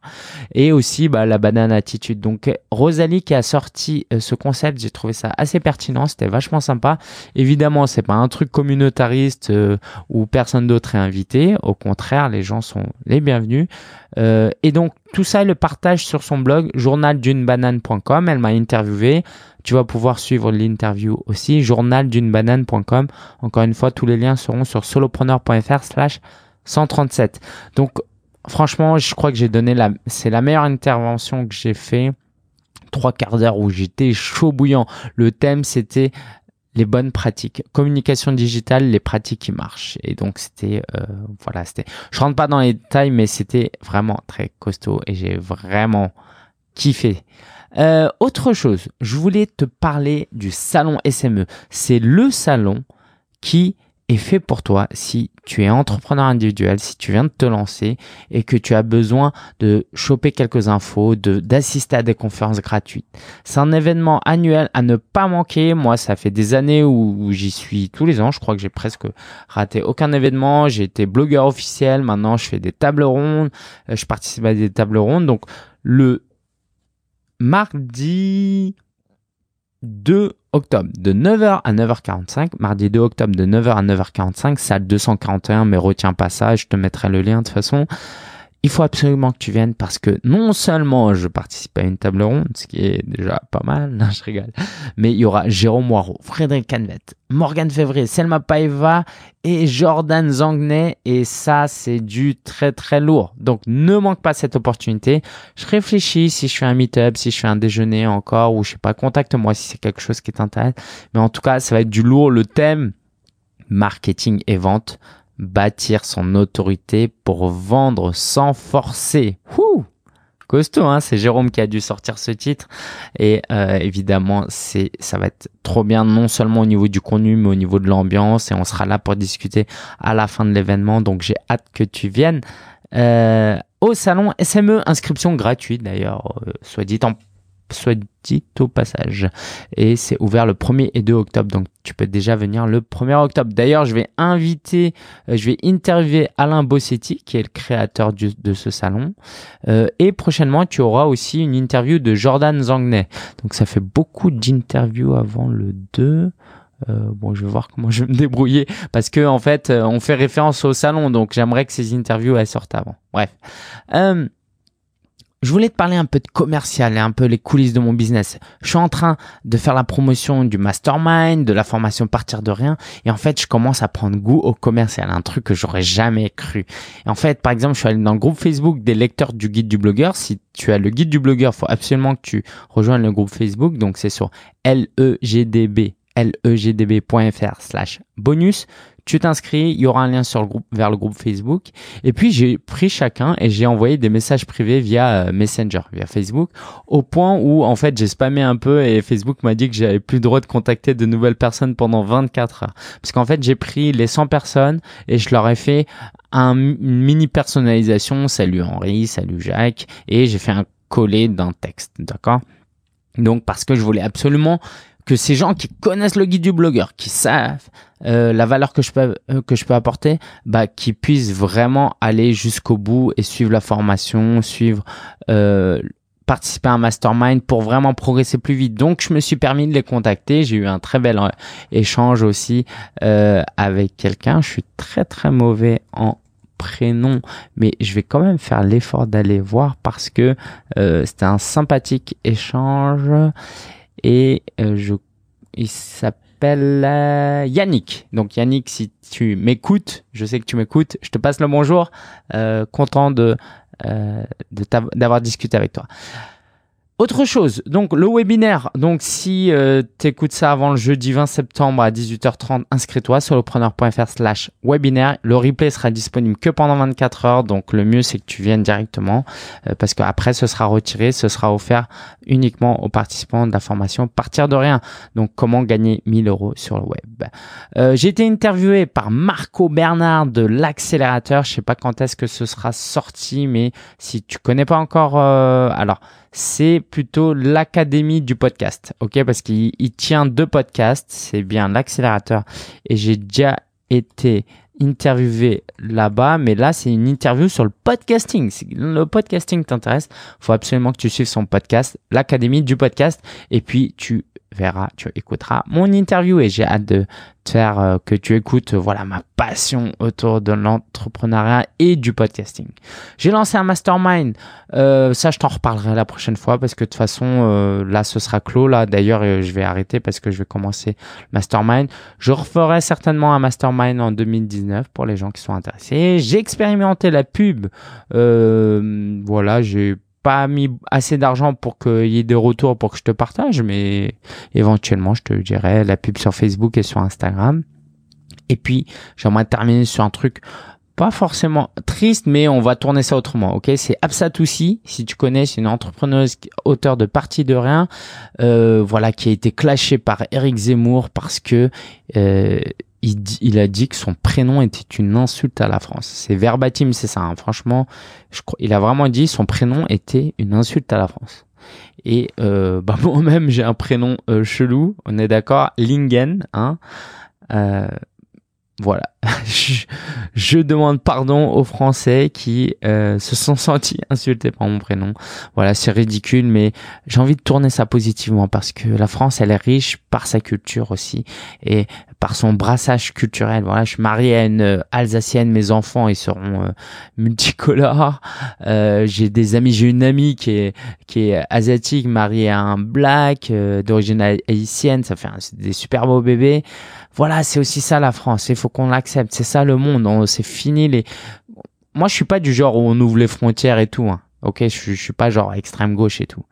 Et aussi bah, la banane attitude. Donc Rosalie qui a sorti ce concept j'ai trouvé ça assez pertinent. C'était vachement sympa. Évidemment c'est pas un truc communautariste euh, personne d'autre est invité. Au contraire, les gens sont les bienvenus. Euh, et donc tout ça, elle le partage sur son blog journaldunebanane.com. Elle m'a interviewé. Tu vas pouvoir suivre l'interview aussi. journaldunebanane.com. Encore une fois, tous les liens seront sur solopreneur.fr slash 137. Donc franchement, je crois que j'ai donné la, c'est la meilleure intervention que j'ai fait trois quarts d'heure où j'étais chaud bouillant. Le thème, c'était les bonnes pratiques. Communication digitale, les pratiques qui marchent. Et donc c'était, euh, voilà, c'était. Je rentre pas dans les détails, mais c'était vraiment très costaud et j'ai vraiment kiffé. Euh, autre chose, je voulais te parler du salon SME. C'est le salon qui est fait pour toi si tu es entrepreneur individuel, si tu viens de te lancer et que tu as besoin de choper quelques infos, d'assister à des conférences gratuites. C'est un événement annuel à ne pas manquer. Moi, ça fait des années où, j'y suis tous les ans. Je crois que j'ai presque raté aucun événement. J'ai été blogueur officiel. Maintenant, je fais des tables rondes. Euh, je participe à des tables rondes. Donc, le mardi 2 octobre de 9h à 9h45, mardi 2 octobre de 9h à 9h45, salle 241, mais retiens pas ça, je te mettrai le lien de toute façon il faut absolument que tu viennes parce que non seulement je participe à une table ronde, ce qui est déjà pas mal, non, je rigole, mais il y aura Jérôme Moirot, Frédéric Canvette, Morgane Février, Selma Paeva et Jordan Zangnay et ça c'est du très très lourd. Donc ne manque pas cette opportunité. Je réfléchis si je fais un meet-up, si je fais un déjeuner encore ou je sais pas, contacte-moi si c'est quelque chose qui t'intéresse. Mais en tout cas, ça va être du lourd le thème marketing et vente bâtir son autorité pour vendre sans forcer. Ouh costaud, hein c'est Jérôme qui a dû sortir ce titre. Et euh, évidemment c'est ça va être trop bien non seulement au niveau du contenu mais au niveau de l'ambiance. Et on sera là pour discuter à la fin de l'événement. Donc j'ai hâte que tu viennes euh, au salon SME inscription gratuite d'ailleurs euh, soit dit en soit dit au passage. Et c'est ouvert le 1er et 2 octobre, donc tu peux déjà venir le 1er octobre. D'ailleurs, je vais inviter, euh, je vais interviewer Alain Bossetti, qui est le créateur de ce salon. Euh, et prochainement, tu auras aussi une interview de Jordan Zangnay. Donc ça fait beaucoup d'interviews avant le 2. Euh, bon, je vais voir comment je vais me débrouiller parce que en fait, on fait référence au salon, donc j'aimerais que ces interviews elles sortent avant. Bref. Je voulais te parler un peu de commercial et un peu les coulisses de mon business. Je suis en train de faire la promotion du mastermind, de la formation partir de rien. Et en fait, je commence à prendre goût au commercial, un truc que j'aurais jamais cru. Et en fait, par exemple, je suis allé dans le groupe Facebook des lecteurs du guide du blogueur. Si tu as le guide du blogueur, faut absolument que tu rejoignes le groupe Facebook. Donc, c'est sur legdb legdb.fr slash bonus tu t'inscris, il y aura un lien sur le groupe, vers le groupe Facebook. Et puis j'ai pris chacun et j'ai envoyé des messages privés via euh, Messenger, via Facebook, au point où en fait j'ai spammé un peu et Facebook m'a dit que j'avais plus le droit de contacter de nouvelles personnes pendant 24 heures. Parce qu'en fait j'ai pris les 100 personnes et je leur ai fait un, une mini personnalisation, salut Henri, salut Jacques, et j'ai fait un collé d'un texte, d'accord? Donc parce que je voulais absolument que ces gens qui connaissent le guide du blogueur, qui savent euh, la valeur que je peux euh, que je peux apporter, bah qui puissent vraiment aller jusqu'au bout et suivre la formation, suivre euh, participer à un mastermind pour vraiment progresser plus vite. Donc, je me suis permis de les contacter. J'ai eu un très bel échange aussi euh, avec quelqu'un. Je suis très très mauvais en prénom, mais je vais quand même faire l'effort d'aller voir parce que euh, c'était un sympathique échange et euh, je, il s'appelle euh, Yannick. Donc Yannick, si tu m'écoutes, je sais que tu m'écoutes, je te passe le bonjour, euh, content de d'avoir discuté avec toi. Autre chose, donc le webinaire, donc si euh, tu écoutes ça avant le jeudi 20 septembre à 18h30, inscris-toi sur lepreneur.fr slash webinaire. Le replay sera disponible que pendant 24 heures, donc le mieux c'est que tu viennes directement euh, parce qu'après ce sera retiré, ce sera offert uniquement aux participants de la formation Partir de rien. Donc comment gagner 1000 euros sur le web. Euh, J'ai été interviewé par Marco Bernard de l'accélérateur, je sais pas quand est-ce que ce sera sorti, mais si tu connais pas encore, euh, alors c'est plutôt l'académie du podcast, ok? Parce qu'il tient deux podcasts, c'est bien l'accélérateur. Et j'ai déjà été interviewé là-bas, mais là c'est une interview sur le podcasting. Le podcasting t'intéresse, faut absolument que tu suives son podcast, l'académie du podcast, et puis tu verras, tu écouteras mon interview et j'ai hâte de te faire euh, que tu écoutes euh, voilà ma passion autour de l'entrepreneuriat et du podcasting. J'ai lancé un mastermind, euh, ça je t'en reparlerai la prochaine fois parce que de toute façon là ce sera clos là. D'ailleurs je vais arrêter parce que je vais commencer le mastermind. Je referai certainement un mastermind en 2019 pour les gens qui sont intéressés. J'ai expérimenté la pub, voilà j'ai pas mis assez d'argent pour qu'il y ait des retours pour que je te partage, mais éventuellement, je te dirai la pub sur Facebook et sur Instagram. Et puis, j'aimerais terminer sur un truc pas forcément triste, mais on va tourner ça autrement. Ok, c'est Absatoussi, si tu connais, c'est une entrepreneuse auteur de Partie de rien, euh, voilà, qui a été clashée par Eric Zemmour parce que euh, il, a dit que son prénom était une insulte à la France. C'est verbatim, c'est ça. Hein. Franchement, je il a vraiment dit son prénom était une insulte à la France. Et euh, bah moi-même, j'ai un prénom euh, chelou. On est d'accord, Lingen. Hein. Euh, voilà. je, demande pardon aux Français qui euh, se sont sentis insultés par mon prénom. Voilà, c'est ridicule, mais j'ai envie de tourner ça positivement parce que la France, elle est riche par sa culture aussi et par son brassage culturel. Voilà, je suis marié à une euh, Alsacienne, mes enfants, ils seront euh, multicolores. j'ai des amis, j'ai une amie qui est qui est asiatique, mariée à un black d'origine haïtienne. Ça fait des super beaux bébés. Voilà, c'est aussi ça la France. Il faut qu'on l'accepte. C'est ça le monde. C'est fini les. Moi, je suis pas du genre où on ouvre les frontières et tout. Hein. Ok, je, je suis pas genre extrême gauche et tout.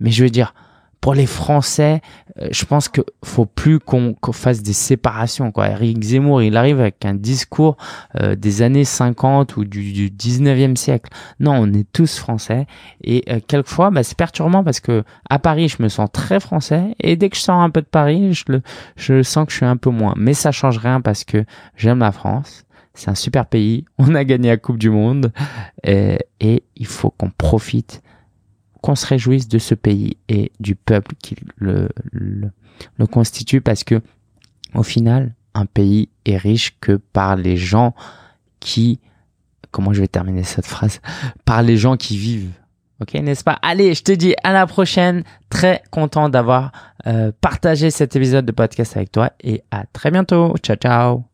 Mais je veux dire, pour les Français, euh, je pense que faut plus qu'on fasse des séparations. Quoi. Eric Zemmour, il arrive avec un discours euh, des années 50 ou du, du 19e siècle. Non, on est tous français. Et euh, quelquefois, bah, c'est perturbant parce que à Paris, je me sens très français. Et dès que je sors un peu de Paris, je, le, je sens que je suis un peu moins. Mais ça change rien parce que j'aime la France. C'est un super pays. On a gagné la Coupe du Monde. Et, et il faut qu'on profite qu'on se réjouisse de ce pays et du peuple qui le, le, constitue parce que au final, un pays est riche que par les gens qui, comment je vais terminer cette phrase, par les gens qui vivent. Ok, n'est-ce pas? Allez, je te dis à la prochaine. Très content d'avoir euh, partagé cet épisode de podcast avec toi et à très bientôt. Ciao, ciao.